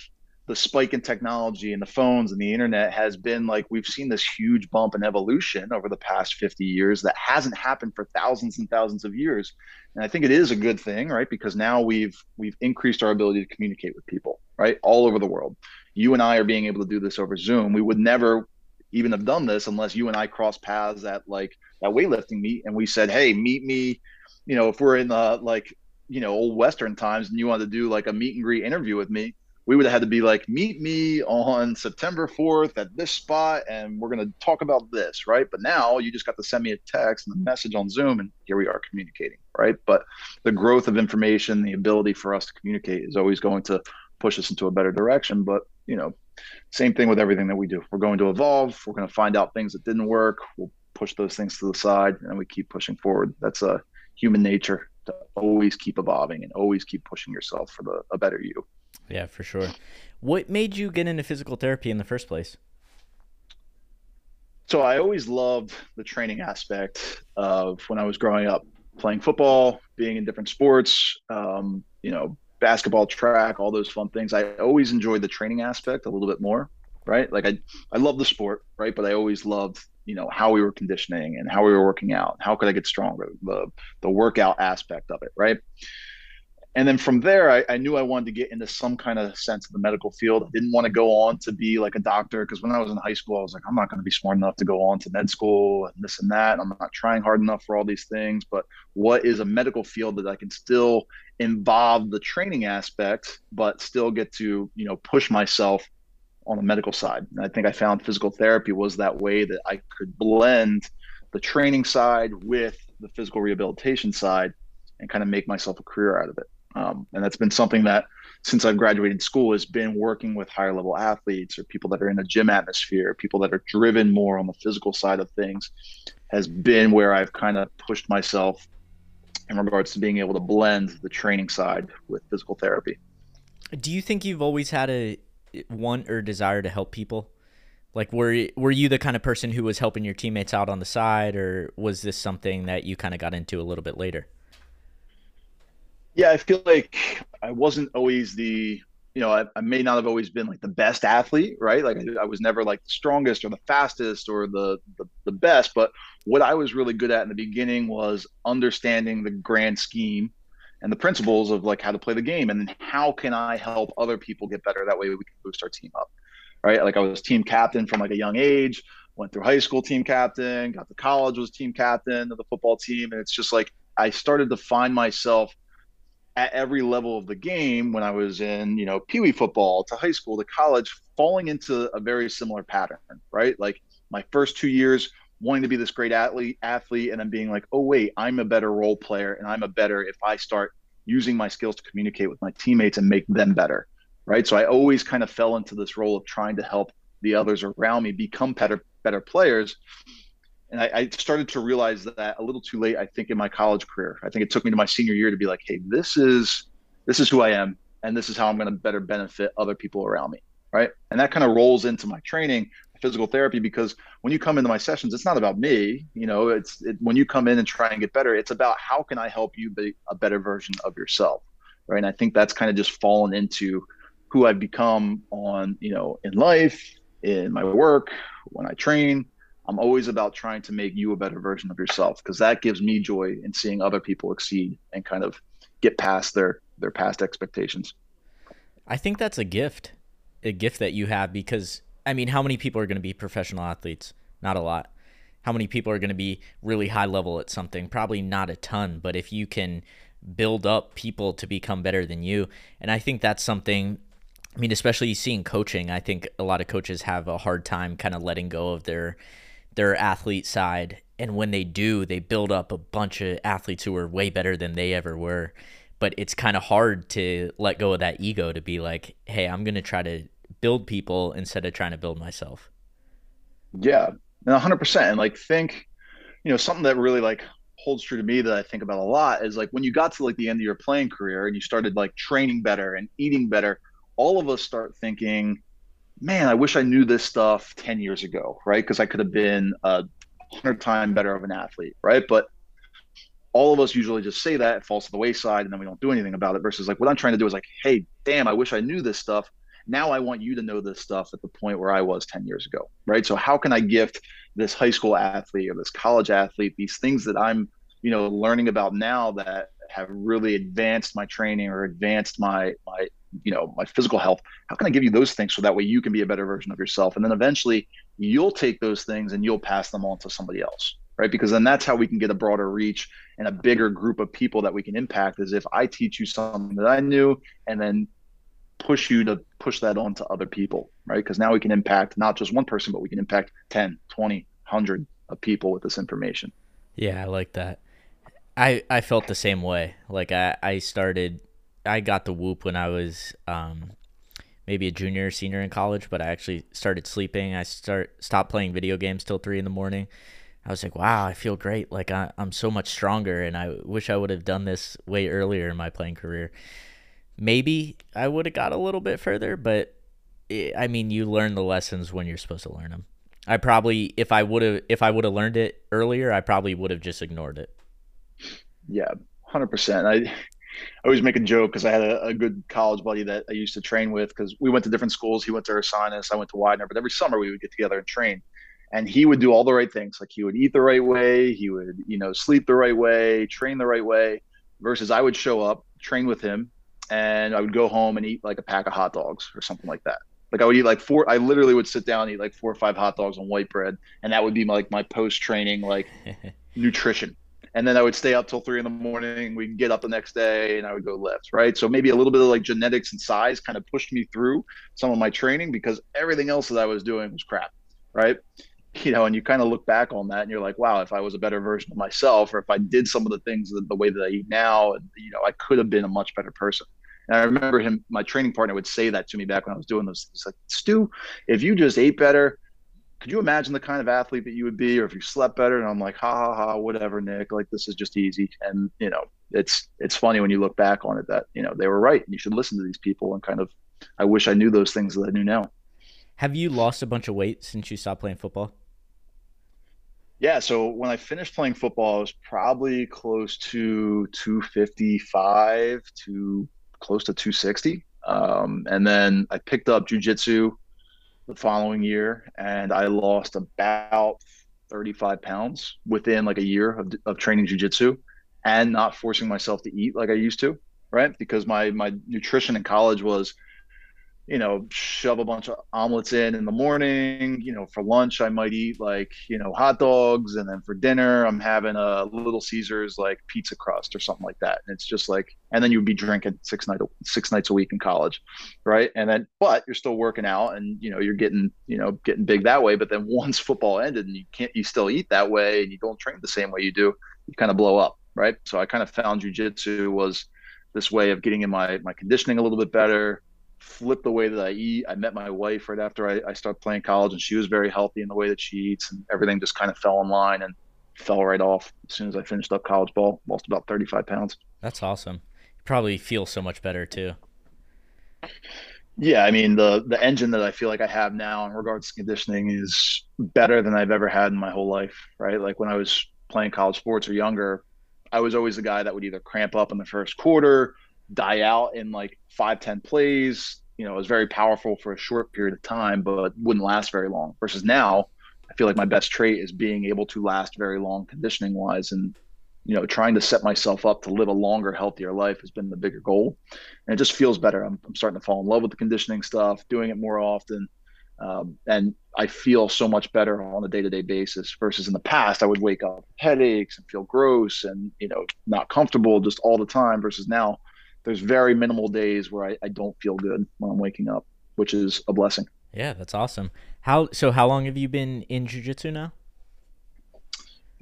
the spike in technology and the phones and the internet has been like we've seen this huge bump in evolution over the past 50 years that hasn't happened for thousands and thousands of years. And i think it is a good thing right? Because now we've we've increased our ability to communicate with people right all over the world. You and i are being able to do this over zoom. We would never even have done this unless you and i crossed paths at like that weightlifting meet and we said hey meet me you know if we're in the like you know old western times and you want to do like a meet and greet interview with me we would have had to be like, meet me on September 4th at this spot, and we're going to talk about this, right? But now you just got to send me a text and a message on Zoom, and here we are communicating, right? But the growth of information, the ability for us to communicate is always going to push us into a better direction. But, you know, same thing with everything that we do. We're going to evolve, we're going to find out things that didn't work, we'll push those things to the side, and we keep pushing forward. That's a human nature to always keep evolving and always keep pushing yourself for the, a better you. Yeah, for sure. What made you get into physical therapy in the first place? So I always loved the training aspect of when I was growing up, playing football, being in different sports, um, you know, basketball, track, all those fun things. I always enjoyed the training aspect a little bit more, right? Like I, I love the sport, right? But I always loved, you know, how we were conditioning and how we were working out. How could I get stronger? The the workout aspect of it, right? And then from there I, I, knew i wanted to get into some kind of sense of the medical field. I didn't want to go on to be like a doctor because when i was in high school i was like i'm not going to be smart enough to go on to med school and this and that. I'm not trying hard enough for all these things. But what is a medical field that i can still involve the training aspect but still get to you know push myself on the medical side? And i think i found physical therapy was that way that i could blend the training side with the physical rehabilitation side and kind of make myself a career out of it um, and that's been something that since I've graduated school has been working with higher level athletes or people that are in a gym atmosphere, people that are driven more on the physical side of things has been where I've kind of pushed myself in regards to being able to blend the training side with physical therapy. Do you think you've always had a want or desire to help people? Like were were you the kind of person who was helping your teammates out on the side or was this something that you kind of got into a little bit later? Yeah, I feel like I wasn't always the, you know, I, I may not have always been like the best athlete, right? Like I, was never like the strongest or the fastest or the, the the best, but what I was really good at in the beginning was understanding the grand scheme and the principles of like how to play the game and then how can I help other people get better that way we can boost our team up. Right? Like I was team captain from like a young age, went through high school team captain, got to college was team captain of the football team and it's just like I started to find myself at every level of the game when I was in, you know, pee wee football to high school to college, falling into a very similar pattern, right? Like my first two years wanting to be this great athlete, athlete, and then being like, oh wait, I'm a better role player, and I'm a better if I start using my skills to communicate with my teammates and make them better, right? So I always kind of fell into this role of trying to help the others around me become better better players. And I, I started to realize that a little too late. I think in my college career, I think it took me to my senior year to be like, hey, this is this is who I am, and this is how I'm going to better benefit other people around me, right? And that kind of rolls into my training, physical therapy, because when you come into my sessions, it's not about me. You know, it's it, when you come in and try and get better, it's about how can I help you be a better version of yourself, right? And I think that's kind of just fallen into who I've become on, you know, in life, in my work, when I train. I'm always about trying to make you a better version of yourself because that gives me joy in seeing other people exceed and kind of get past their their past expectations. I think that's a gift, a gift that you have because I mean, how many people are going to be professional athletes? Not a lot. How many people are going to be really high level at something? Probably not a ton, but if you can build up people to become better than you, and I think that's something I mean, especially seeing coaching, I think a lot of coaches have a hard time kind of letting go of their their athlete side, and when they do, they build up a bunch of athletes who are way better than they ever were. But it's kind of hard to let go of that ego to be like, "Hey, I'm going to try to build people instead of trying to build myself." Yeah, and 100%. And like think, you know, something that really like holds true to me that I think about a lot is like when you got to like the end of your playing career and you started like training better and eating better, all of us start thinking, man, I wish I knew this stuff 10 years ago, right? Because I could have been a hundred time better of an athlete, right? But all of us usually just say that it falls to the wayside and then we don't do anything about it versus like what I'm trying to do is like, hey, damn, I wish I knew this stuff. Now I want you to know this stuff at the point where I was 10 years ago, right? So how can I gift this high school athlete or this college athlete these things that I'm, you know, learning about now that have really advanced my training or advanced my my you know my physical health how can i give you those things so that way you can be a better version of yourself? And then eventually you'll take those things and you'll pass them on to somebody else right? Because then that's how we can get a broader reach and a bigger group of people that we can impact is if i teach you something that i knew and then push you to push that on to other people right? Because now we can impact not just one person but we can impact 10 20 100 of people with this information. Yeah i like that i i felt the same way like i i started I got the whoop when I was um, maybe a junior or senior in college, but I actually started sleeping. I start stopped playing video games till three in the morning. I was like, wow, I feel great. Like I, I'm so much stronger, and I wish I would have done this way earlier in my playing career. Maybe I would have got a little bit further, but it, I mean, you learn the lessons when you're supposed to learn them. I probably, if I would have, if I would have learned it earlier, I probably would have just ignored it. Yeah, hundred percent. I I always make a joke because I had a, a, good college buddy that I used to train with because we went to different schools. He went to Ursinus, I went to Widener, but every summer we would get together and train. And he would do all the right things. Like he would eat the right way, he would, you know, sleep the right way, train the right way. Versus I would show up, train with him, and I would go home and eat like a pack of hot dogs or something like that. Like I would eat like four. I literally would sit down and eat like four or five hot dogs on white bread, and that would be my, like my post training like nutrition and then I would stay up till three in the morning. We'd get up the next day and I would go lift, right? So maybe a little bit of like genetics and size kind of pushed me through some of my training because everything else that I was doing was crap, right? You know, and you kind of look back on that and you're like, wow, if I was a better version of myself or if I did some of the things the, the way that I eat now, you know, I could have been a much better person. And I remember him, my training partner would say that to me back when I was doing those. He's like, Stu, if you just ate better, could you imagine the kind of athlete that you would be or if you slept better and i'm like ha ha ha whatever nick like this is just easy. And you know it's it's funny when you look back on it that you know they were right. And you should listen to these people and kind of i wish i knew those things that i knew now. Have you lost a bunch of weight since you stopped playing football? Yeah so when i finished playing football i was probably close to 255 to close to 260 um, and then i picked up jiu-jitsu the following year, and I lost about 35 pounds within like a year of, of training jujitsu and not forcing myself to eat like I used to, right? Because my my nutrition in college was, you know, shove a bunch of omelets in in the morning. You know, for lunch I might eat like you know hot dogs, and then for dinner I'm having a Little Caesars like pizza crust or something like that. And it's just like, and then you'd be drinking six night six nights a week in college, right? And then, but you're still working out, and you know you're getting you know getting big that way. But then once football ended, and you can't you still eat that way, and you don't train the same way you do, you kind of blow up, right? So I kind of found jujitsu was this way of getting in my my conditioning a little bit better flip the way that I eat. I met my wife right after I, I started playing college, and she was very healthy in the way that she eats, and everything just kind of fell in line and fell right off as soon as I finished up college ball. Lost about 35 pounds. That's awesome. You probably feel so much better too. Yeah, I mean the the engine that I feel like I have now in regards to conditioning is better than I've ever had in my whole life. Right, like when I was playing college sports or younger, I was always the guy that would either cramp up in the first quarter die out in like five ten plays. You know, it was very powerful for a short period of time, but wouldn't last very long. Versus now, I feel like my best trait is being able to last very long conditioning wise and you know trying to set myself up to live a longer healthier life has been the bigger goal and it just feels better i'm, I'm starting to fall in love with the conditioning stuff doing it more often um, and i feel so much better on a day-to-day basis versus in the past i would wake up headaches and feel gross and you know not comfortable just all the time versus now there's very minimal days where I, I don't feel good when I'm waking up, which is a blessing. Yeah, that's awesome. How so? How long have you been in jujitsu now?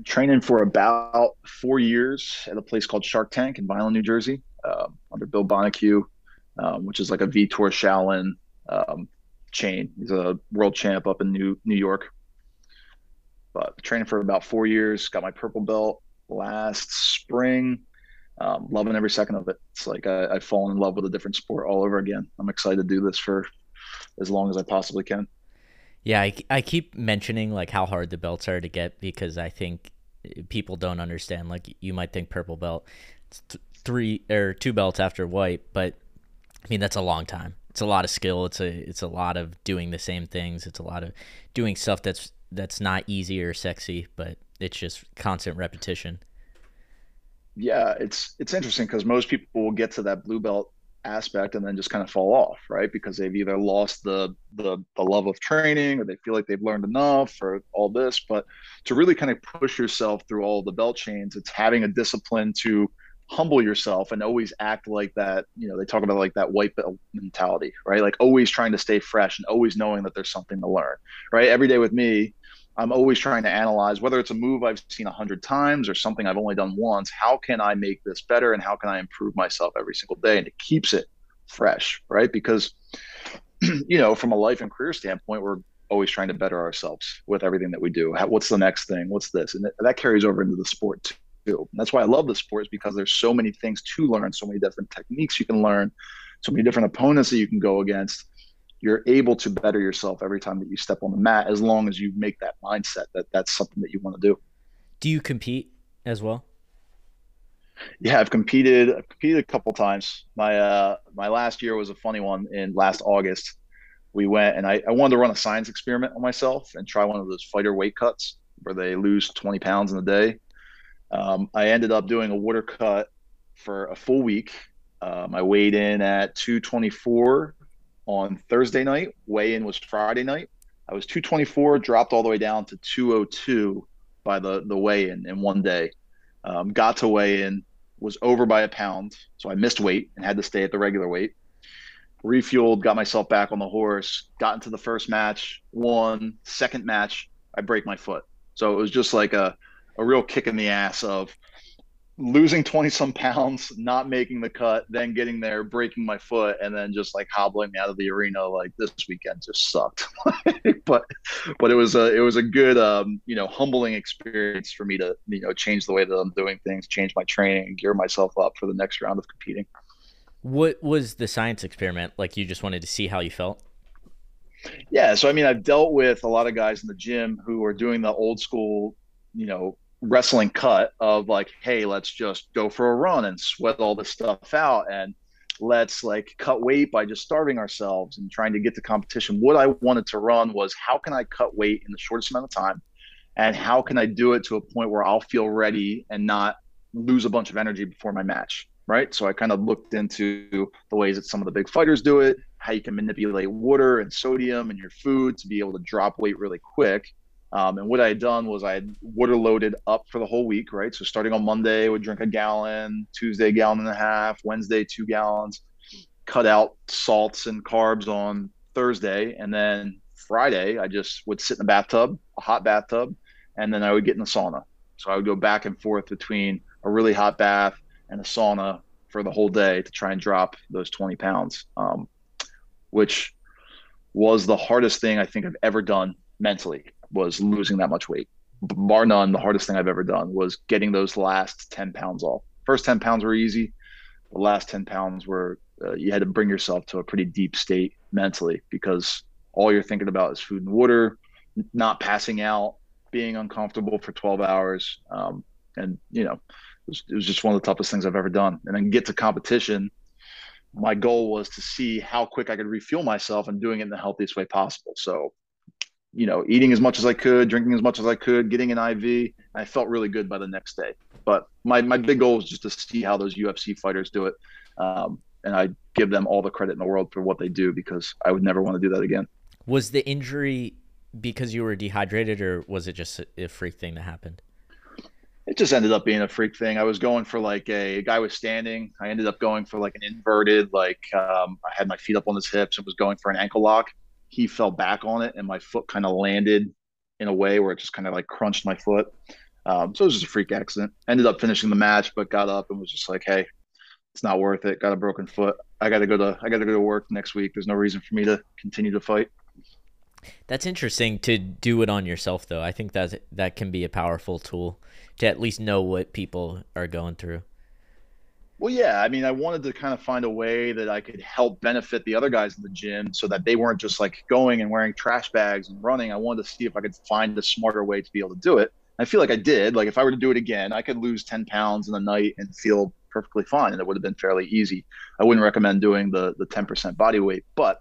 Training for about four years at a place called Shark Tank in Vineland, New Jersey, uh, under Bill Bonnecue, um, which is like a Vitor Shaolin um, chain. He's a world champ up in New New York. But training for about four years, got my purple belt last spring um, loving every second of it. It's like I, I've fallen in love with a different sport all over again. I'm excited to do this for as long as I possibly can. Yeah, I, I keep mentioning like how hard the belts are to get because I think people don't understand. Like you might think purple belt, th- three or two belts after white, but I mean that's a long time. It's a lot of skill. It's a it's a lot of doing the same things. It's a lot of doing stuff that's that's not easy or sexy, but it's just constant repetition yeah, it's it's interesting because most people will get to that blue belt aspect and then just kind of fall off, right? Because they've either lost the, the the love of training or they feel like they've learned enough or all this. But to really kind of push yourself through all the belt chains, it's having a discipline to humble yourself and always act like that. You know, they talk about like that white belt mentality, right? Like always trying to stay fresh and always knowing that there's something to learn, right? Every day with me, I'm always trying to analyze whether it's a move I've seen a hundred times or something I've only done once. How can I make this better and how can I improve myself every single day? And it keeps it fresh, right? Because, you know, from a life and career standpoint, we're always trying to better ourselves with everything that we do. What's the next thing? What's this? And that carries over into the sport too. And that's why I love the sports because there's so many things to learn, so many different techniques you can learn, so many different opponents that you can go against you're able to better yourself every time that you step on the mat as long as you make that mindset that that's something that you want to do. Do you compete as well? Yeah i've competed i've competed a couple times. My uh my last year was a funny one in last august. We went and I, I wanted to run a science experiment on myself and try one of those fighter weight cuts where they lose 20 pounds in a day. Um, i ended up doing a water cut for a full week. Um, i weighed in at 224 on Thursday night. Weigh in was Friday night. I was 224, dropped all the way down to 202 by the the weigh in in one day. Um, got to weigh in, was over by a pound, so I missed weight and had to stay at the regular weight. Refueled, got myself back on the horse, got into the first match, won. Second match, I break my foot. So it was just like a a real kick in the ass of losing 20 some pounds, not making the cut, then getting there, breaking my foot, and then just like hobbling me out of the arena like this weekend just sucked. but but it was a it was a good um, you know, humbling experience for me to, you know, change the way that I'm doing things, change my training, and gear myself up for the next round of competing. What was the science experiment? Like you just wanted to see how you felt? Yeah, so I mean, I've dealt with a lot of guys in the gym who are doing the old school, you know, wrestling cut of like, hey, let's just go for a run and sweat all this stuff out and let's like cut weight by just starving ourselves and trying to get to competition. What I wanted to run was how can I cut weight in the shortest amount of time? And how can I do it to a point where I'll feel ready and not lose a bunch of energy before my match? Right. So I kind of looked into the ways that some of the big fighters do it, how you can manipulate water and sodium in your food to be able to drop weight really quick. Um, and what I had done was I had water loaded up for the whole week, right? So starting on Monday, I would drink a gallon, Tuesday, gallon and a half, Wednesday, two gallons, cut out salts and carbs on Thursday. And then Friday, I just would sit in a bathtub, a hot bathtub, and then I would get in the sauna. So I would go back and forth between a really hot bath and a sauna for the whole day to try and drop those 20 pounds, um, which was the hardest thing I think I've ever done mentally was losing that much weight. Bar none, the hardest thing I've ever done was getting those last 10 pounds off. First 10 pounds were easy. The last 10 pounds were, uh, you had to bring yourself to a pretty deep state mentally because all you're thinking about is food and water, not passing out, being uncomfortable for 12 hours. Um, and, you know, it was, it was just one of the toughest things I've ever done. And then get to competition. My goal was to see how quick I could refuel myself and doing it in the healthiest way possible. So, you know, eating as much as I could, drinking as much as I could, getting an IV. I felt really good by the next day. But my, my big goal was just to see how those UFC fighters do it. Um, and I give them all the credit in the world for what they do because I would never want to do that again. Was the injury because you were dehydrated, or was it just a freak thing that happened? it just ended up being a freak thing. I was going for like a, a, guy was standing. I ended up going for like an inverted, like um, I had my feet up on his hips and was going for an ankle lock. He fell back on it and my foot kind of landed in a way where it just kind of like crunched my foot. Um, so it was just a freak accident. Ended up finishing the match, but got up and was just like, hey, it's not worth it. Got a broken foot. I got to go to I got to go to work next week. There's no reason for me to continue to fight. That's interesting to do it on yourself, though. I think that that can be a powerful tool to at least know what people are going through. Well, yeah. I mean, I wanted to kind of find a way that I could help benefit the other guys in the gym so that they weren't just like going and wearing trash bags and running. I wanted to see if I could find a smarter way to be able to do it. I feel like I did. Like if I were to do it again, I could lose 10 pounds in a night and feel perfectly fine. And it would have been fairly easy. I wouldn't recommend doing the, the 10% body weight, but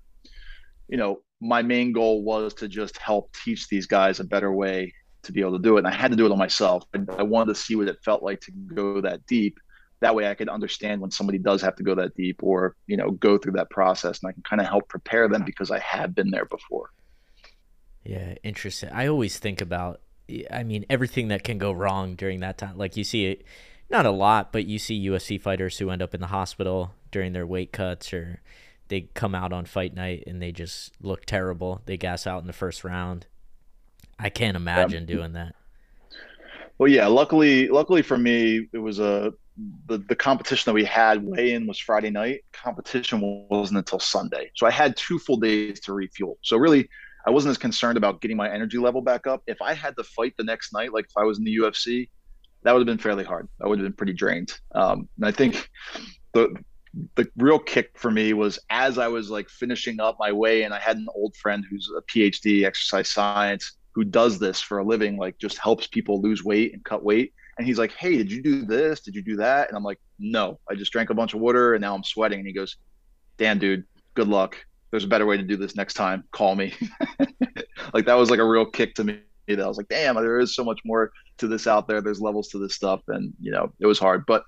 you know, my main goal was to just help teach these guys a better way to be able to do it. And I had to do it on myself. I wanted to see what it felt like to go that deep. That way I could understand when somebody does have to go that deep or, you know, go through that process and I can kind of help prepare them because I have been there before. Yeah, interesting. I always think about I mean everything that can go wrong during that time. Like you see it not a lot, but you see UFC fighters who end up in the hospital during their weight cuts or they come out on fight night and they just look terrible. They gas out in the first round. I can't imagine doing that. Well, yeah. Luckily, luckily for me, it was a the, the competition that we had weigh in was Friday night. Competition wasn't until Sunday, so I had two full days to refuel. So really, I wasn't as concerned about getting my energy level back up. If I had to fight the next night, like if I was in the UFC, that would have been fairly hard. I would have been pretty drained. Um, and I think the the real kick for me was as I was like finishing up my way, and I had an old friend who's a PhD exercise science who does this for a living, like just helps people lose weight and cut weight. And he's like, Hey, did you do this? Did you do that? And I'm like, No, I just drank a bunch of water and now I'm sweating. And he goes, Damn, dude, good luck. There's a better way to do this next time. Call me. like that was like a real kick to me that I was like, damn, there is so much more to this out there. There's levels to this stuff. And, you know, it was hard. But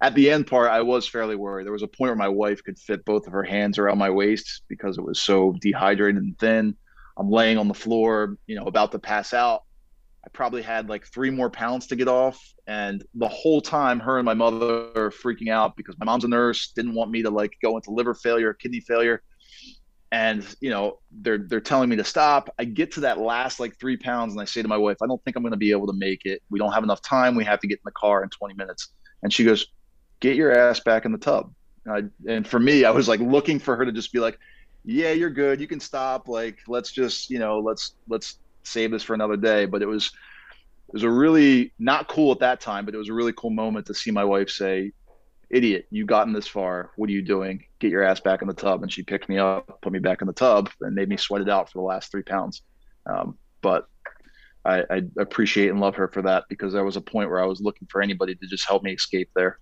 at the end part, I was fairly worried. There was a point where my wife could fit both of her hands around my waist because it was so dehydrated and thin. I'm laying on the floor, you know, about to pass out. I probably had like three more pounds to get off. And the whole time, her and my mother are freaking out because my mom's a nurse, didn't want me to like go into liver failure, kidney failure. And, you know, they're they're telling me to stop. I get to that last like three pounds and I say to my wife, I don't think I'm gonna be able to make it. We don't have enough time. We have to get in the car in 20 minutes. And she goes, Get your ass back in the tub. and for me, I was like looking for her to just be like, yeah, you're good. You can stop. Like, let's just, you know, let's let's save this for another day. But it was it was a really not cool at that time, but it was a really cool moment to see my wife say, "Idiot, you've gotten this far. What are you doing? Get your ass back in the tub." And she picked me up, put me back in the tub, and made me sweat it out for the last three pounds. Um, but I, I appreciate and love her for that because there was a point where I was looking for anybody to just help me escape there.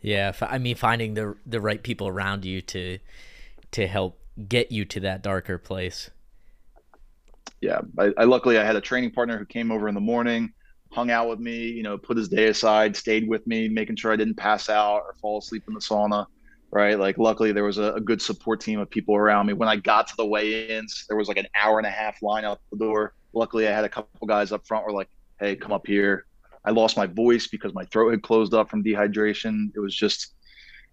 Yeah, I mean, finding the the right people around you to to help get you to that darker place. Yeah, I, I luckily I had a training partner who came over in the morning, hung out with me, you know, put his day aside, stayed with me, making sure I didn't pass out or fall asleep in the sauna. right? Like, luckily, there was a, a, good support team of people around me. When I got to the weigh-ins, there was like an hour and a half line out the door. Luckily, I had a couple guys up front were like, "Hey, come up here." I lost my voice because my throat had closed up from dehydration. It was just,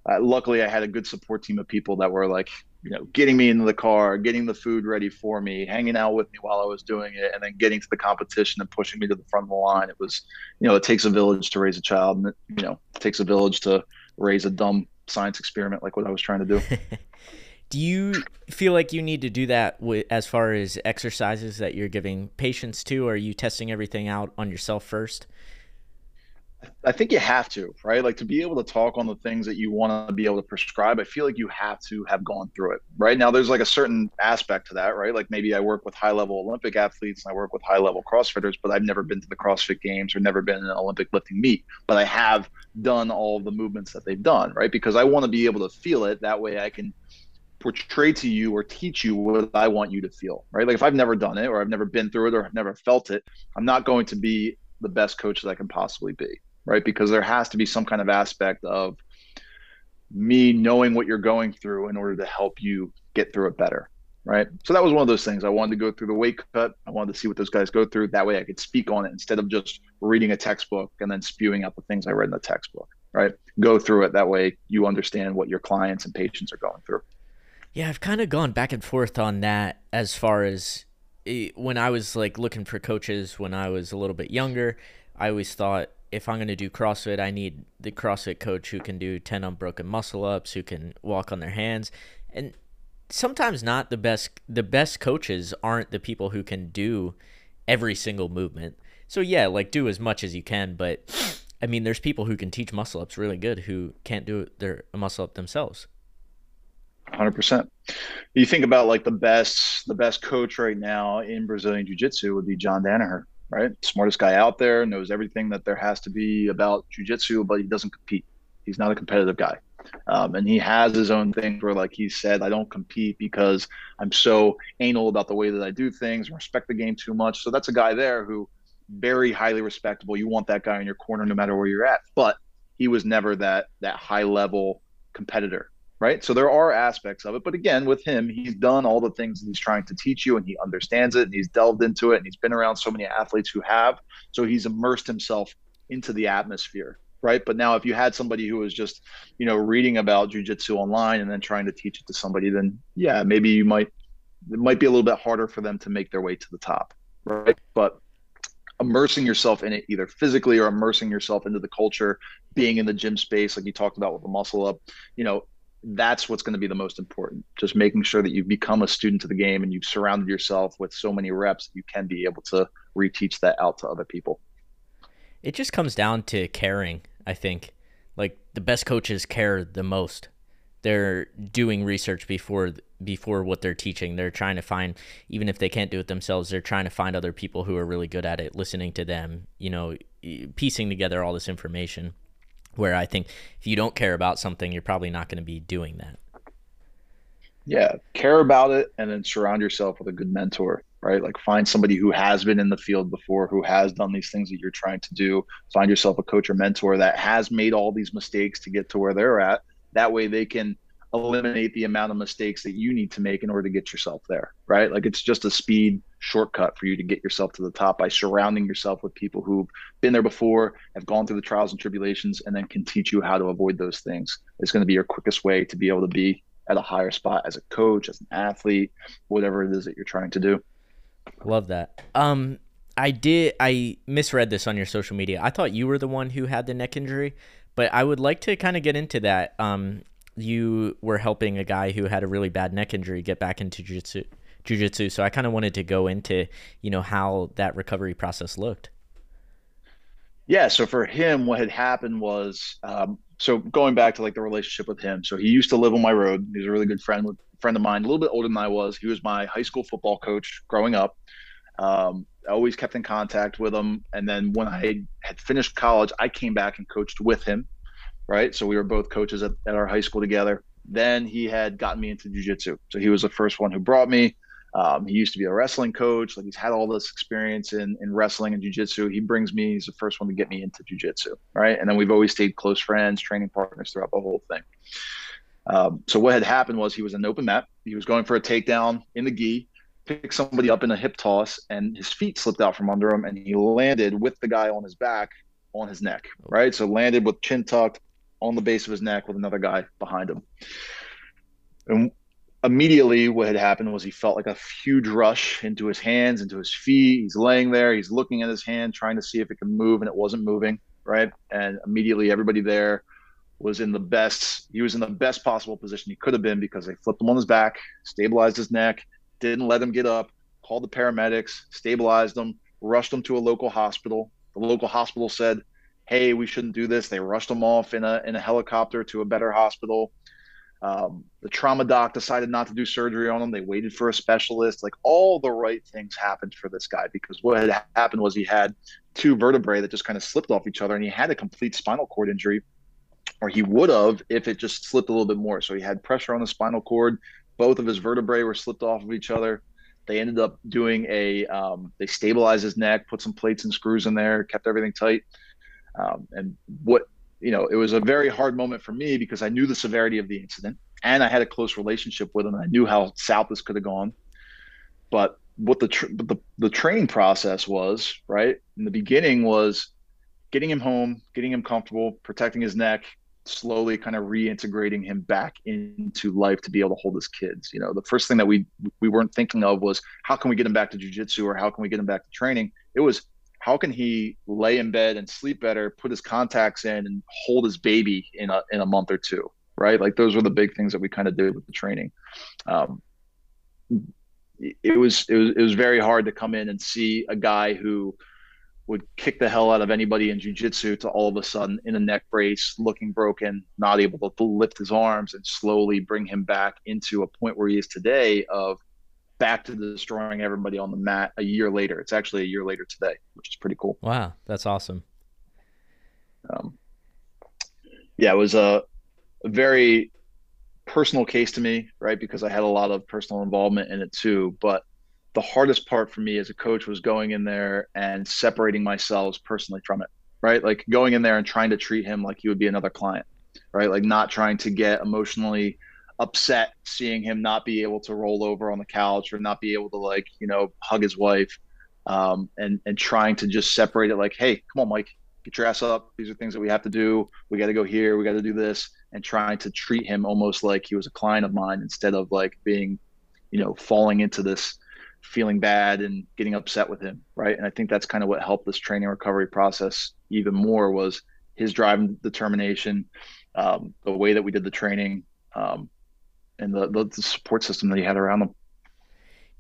uh, luckily, I had a good support team of people that were like, you know, getting me into the car, getting the food ready for me, hanging out with me while I was doing it, and then getting to the competition and pushing me to the front of the line. It was, you know, it takes a village to raise a child, and it, you know, it takes a village to raise a dumb science experiment like what I was trying to do. do you feel like you need to do that with, as far as exercises that you're giving patients to? Or are you testing everything out on yourself first? I think you have to, right? Like to be able to talk on the things that you want to be able to prescribe, I feel like you have to have gone through it, right? Now, there's like a certain aspect to that, right? Like maybe I work with high level Olympic athletes and I work with high level CrossFitters, but I've never been to the CrossFit Games or never been in an Olympic lifting meet, but I have done all the movements that they've done, right? Because I want to be able to feel it. That way I can portray to you or teach you what I want you to feel, right? Like if I've never done it or I've never been through it or I've never felt it, I'm not going to be the best coach that I can possibly be right? Because there has to be some kind of aspect of me knowing what you're going through in order to help you get through it better, right? So that was one of those things. I wanted to go through the weight cut. I wanted to see what those guys go through. That way I could speak on it instead of just reading a textbook and then spewing out the things I read in the textbook, right? Go through it. That way you understand what your clients and patients are going through. Yeah, I've kind of gone back and forth on that as far as eh, when I was like looking for coaches when I was a little bit younger. I always thought if I'm going to do CrossFit, I need the CrossFit coach who can do 10 unbroken muscle ups, who can walk on their hands. And sometimes not the best the best coaches aren't the people who can do every single movement. So yeah, like do as much as you can, but I mean there's people who can teach muscle ups really good who can't do their muscle up themselves. 100%. You think about like the best the best coach right now in Brazilian jiu-jitsu would be John Danaher right? Smartest guy out there, knows everything that there has to be about jujitsu, but he doesn't compete. He's not a competitive guy. Um, and he has his own thing where, like he said, I don't compete because I'm so anal about the way that I do things, respect the game too much. So that's a guy there who very highly respectable. You want that guy in your corner no matter where you're at. But he was never that that high level competitor right? So there are aspects of it, but again, with him, he's done all the things he's trying to teach you, and he understands it, and he's delved into it, and he's been around so many athletes who have, so he's immersed himself into the atmosphere, right? But now, if you had somebody who was just, you know, reading about jujitsu online and then trying to teach it to somebody, then yeah, maybe you might it might be a little bit harder for them to make their way to the top, right? But immersing yourself in it either physically or immersing yourself into the culture being in the gym space like you talked about with the muscle up you know that's what's going to be the most important. Just making sure that you've become a student of the game and you've surrounded yourself with so many reps that you can be able to reteach that out to other people. It just comes down to caring, I think. Like the best coaches care the most. They're doing research before before what they're teaching. They're trying to find even if they can't do it themselves, they're trying to find other people who are really good at it, listening to them, you know, piecing together all this information where I think if you don't care about something, you're probably not going to be doing that. Yeah, care about it and then surround yourself with a good mentor, right? Like find somebody who has been in the field before, who has done these things that you're trying to do. Find yourself a coach or mentor that has made all these mistakes to get to where they're at. That way they can eliminate the amount of mistakes that you need to make in order to get yourself there, right? Like it's just a speed shortcut for you to get yourself to the top by surrounding yourself with people who've been there before, have gone through the trials and tribulations, and then can teach you how to avoid those things. It's going to be your quickest way to be able to be at a higher spot as a coach, as an athlete, whatever it is that you're trying to do. Love that. Um, I did. I misread this on your social media. I thought you were the one who had the neck injury, but I would like to kind of get into that. Um, you were helping a guy who had a really bad neck injury get back into jiu-jitsu. So I kind of wanted to go into, you know, how that recovery process looked. Yeah. So for him, what had happened was, um, so going back to like the relationship with him. So he used to live on my road. He was a really good friend friend of mine, a little bit older than I was. He was my high school football coach growing up. Um, I always kept in contact with him. And then when I had finished college, I came back and coached with him right? So we were both coaches at, at our high school together. Then he had gotten me into jujitsu. So he was the first one who brought me. Um, he used to be a wrestling coach. Like he's had all this experience in, in wrestling and jujitsu. He brings me, he's the first one to get me into jujitsu. Right. And then we've always stayed close friends, training partners throughout the whole thing. Um, so what had happened was he was in an open mat. He was going for a takedown in the gi, picked somebody up in a hip toss, and his feet slipped out from under him, and he landed with the guy on his back on his neck. Right, so landed with chin tucked on the base of his neck with another guy behind him. And immediately what had happened was he felt like a huge rush into his hands, into his feet. He's laying there, he's looking at his hand, trying to see if it can move, and it wasn't moving. Right. And immediately everybody there was in the best, he was in the best possible position he could have been because they flipped him on his back, stabilized his neck, didn't let him get up, called the paramedics, stabilized him, rushed him to a local hospital. The local hospital said, Hey, we shouldn't do this. They rushed him off in a in a helicopter to a better hospital um, the trauma doc decided not to do surgery on him. They waited for a specialist. Like all the right things happened for this guy because what had happened was he had two vertebrae that just kind of slipped off each other, and he had a complete spinal cord injury, or he would have if it just slipped a little bit more. So he had pressure on the spinal cord. Both of his vertebrae were slipped off of each other. They ended up doing a. Um, they stabilized his neck, put some plates and screws in there, kept everything tight. Um, and what you know, it was a very hard moment for me because I knew the severity of the incident and I had a close relationship with him. And I knew how south this could have gone. But what the, tr- the the training process was, right? In the beginning was getting him home, getting him comfortable, protecting his neck, slowly kind of reintegrating him back into life to be able to hold his kids. You know, the first thing that we we weren't thinking of was how can we get him back to jujitsu or how can we get him back to training? It was how can he lay in bed and sleep better, put his contacts in, and hold his baby in a in a month or two, right? Like those were the big things that we kind of did with the training. Um, it was it was it was very hard to come in and see a guy who would kick the hell out of anybody in jiu-jitsu to all of a sudden in a neck brace looking broken not able to lift his arms and slowly bring him back into a point where he is today of back to destroying everybody on the mat a year later. It's actually a year later today, which is pretty cool. Wow, that's awesome. Um, yeah, it was a, a, very personal case to me, right? Because I had a lot of personal involvement in it too. But the hardest part for me as a coach was going in there and separating myself personally from it, right? Like going in there and trying to treat him like he would be another client, right? Like not trying to get emotionally upset seeing him not be able to roll over on the couch or not be able to like you know hug his wife um, and and trying to just separate it like hey come on mike get your ass up. These are things that we have to do. We got to go here. We got to do this. And trying to treat him almost like he was a client of mine instead of like being you know falling into this feeling bad and getting upset with him right? And i think that's kind of what helped this training recovery process even more was his drive and determination um, the way that we did the training um, and the, the, the support system that he had around him.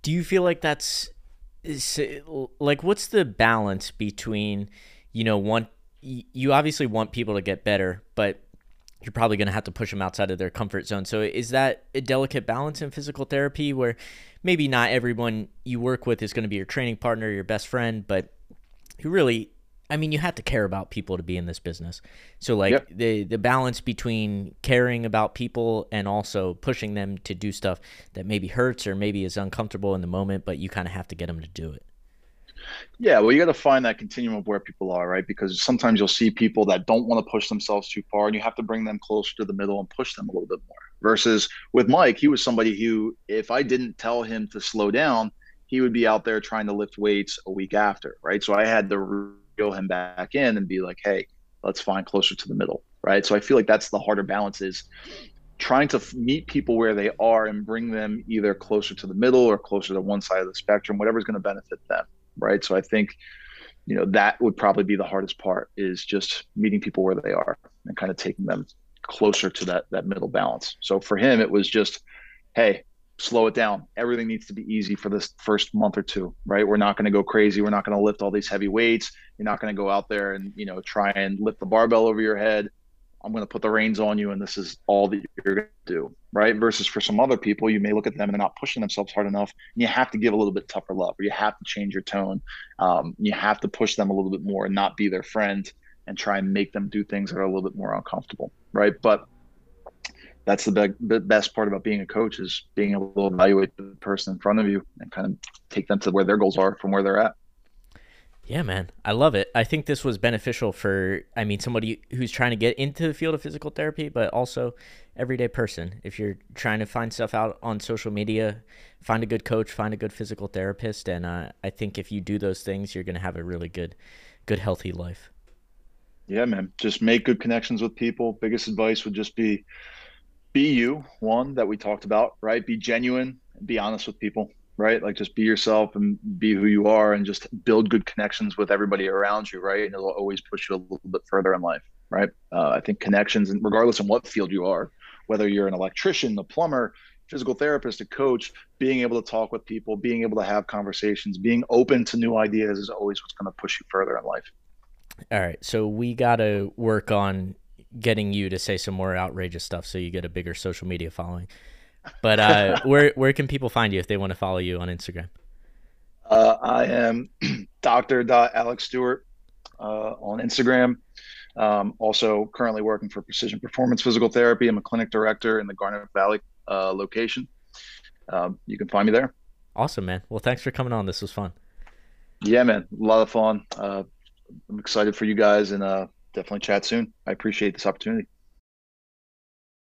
Do you feel like that's is, uh, like what's the balance between you know one you obviously want people to get better, but you're probably going to have to push them outside of their comfort zone. So is that a delicate balance in physical therapy where maybe not everyone you work with is going to be your training partner, your best friend, but you really I mean, you have to care about people to be in this business. So like yep. the the balance between caring about people and also pushing them to do stuff that maybe hurts or maybe is uncomfortable in the moment, but you kind of have to get them to do it. Yeah, well, you got to find that continuum of where people are, right? Because sometimes you'll see people that don't want to push themselves too far, and you have to bring them closer to the middle and push them a little bit more. Versus with Mike, he was somebody who, if I didn't tell him to slow down, he would be out there trying to lift weights a week after, right? So I had to reel him back in and be like, hey, let's find closer to the middle, right? So I feel like that's the harder balance is trying to meet people where they are and bring them either closer to the middle or closer to one side of the spectrum, whatever's going to benefit them, right? So I think you know that would probably be the hardest part is just meeting people where they are and kind of taking them closer to that that middle balance. So for him, it was just, hey, slow it down. Everything needs to be easy for this first month or two, right? We're not going to go crazy. We're not going to lift all these heavy weights. You're not going to go out there and, you know, try and lift the barbell over your head. I'm going to put the reins on you and this is all that you're going to do, right? Versus for some other people, you may look at them and they're not pushing themselves hard enough. And you have to give a little bit tougher love or you have to change your tone. Um, you have to push them a little bit more and not be their friend and try and make them do things that are a little bit more uncomfortable, right? But that's the, be- the best part about being a coach is being able to evaluate the person in front of you and kind of take them to where their goals are from where they're at. Yeah, man. I love it. I think this was beneficial for, I mean, somebody who's trying to get into the field of physical therapy, but also everyday person. If you're trying to find stuff out on social media, find a good coach, find a good physical therapist. And uh, I think if you do those things, you're going to have a really good, good, healthy life. Yeah, man. Just make good connections with people. Biggest advice would just be be you, one that we talked about, right? Be genuine, be honest with people right? Like just be yourself and be who you are and just build good connections with everybody around you, right? And it'll always push you a little bit further in life, right? Uh, I think connections, and regardless of what field you are, whether you're an electrician, a plumber, physical therapist, a coach, being able to talk with people, being able to have conversations, being open to new ideas is always what's going to push you further in life. All right. So we got to work on getting you to say some more outrageous stuff so you get a bigger social media following. But uh, where where can people find you if they want to follow you on Instagram? Uh, I am Doctor Alex Stewart uh, on Instagram. Um, also, currently working for Precision Performance Physical Therapy. I'm a clinic director in the Garnet Valley uh, location. Um, you can find me there. Awesome, man. Well, thanks for coming on. This was fun. Yeah, man. A lot of fun. Uh, I'm excited for you guys and uh, definitely chat soon. I appreciate this opportunity.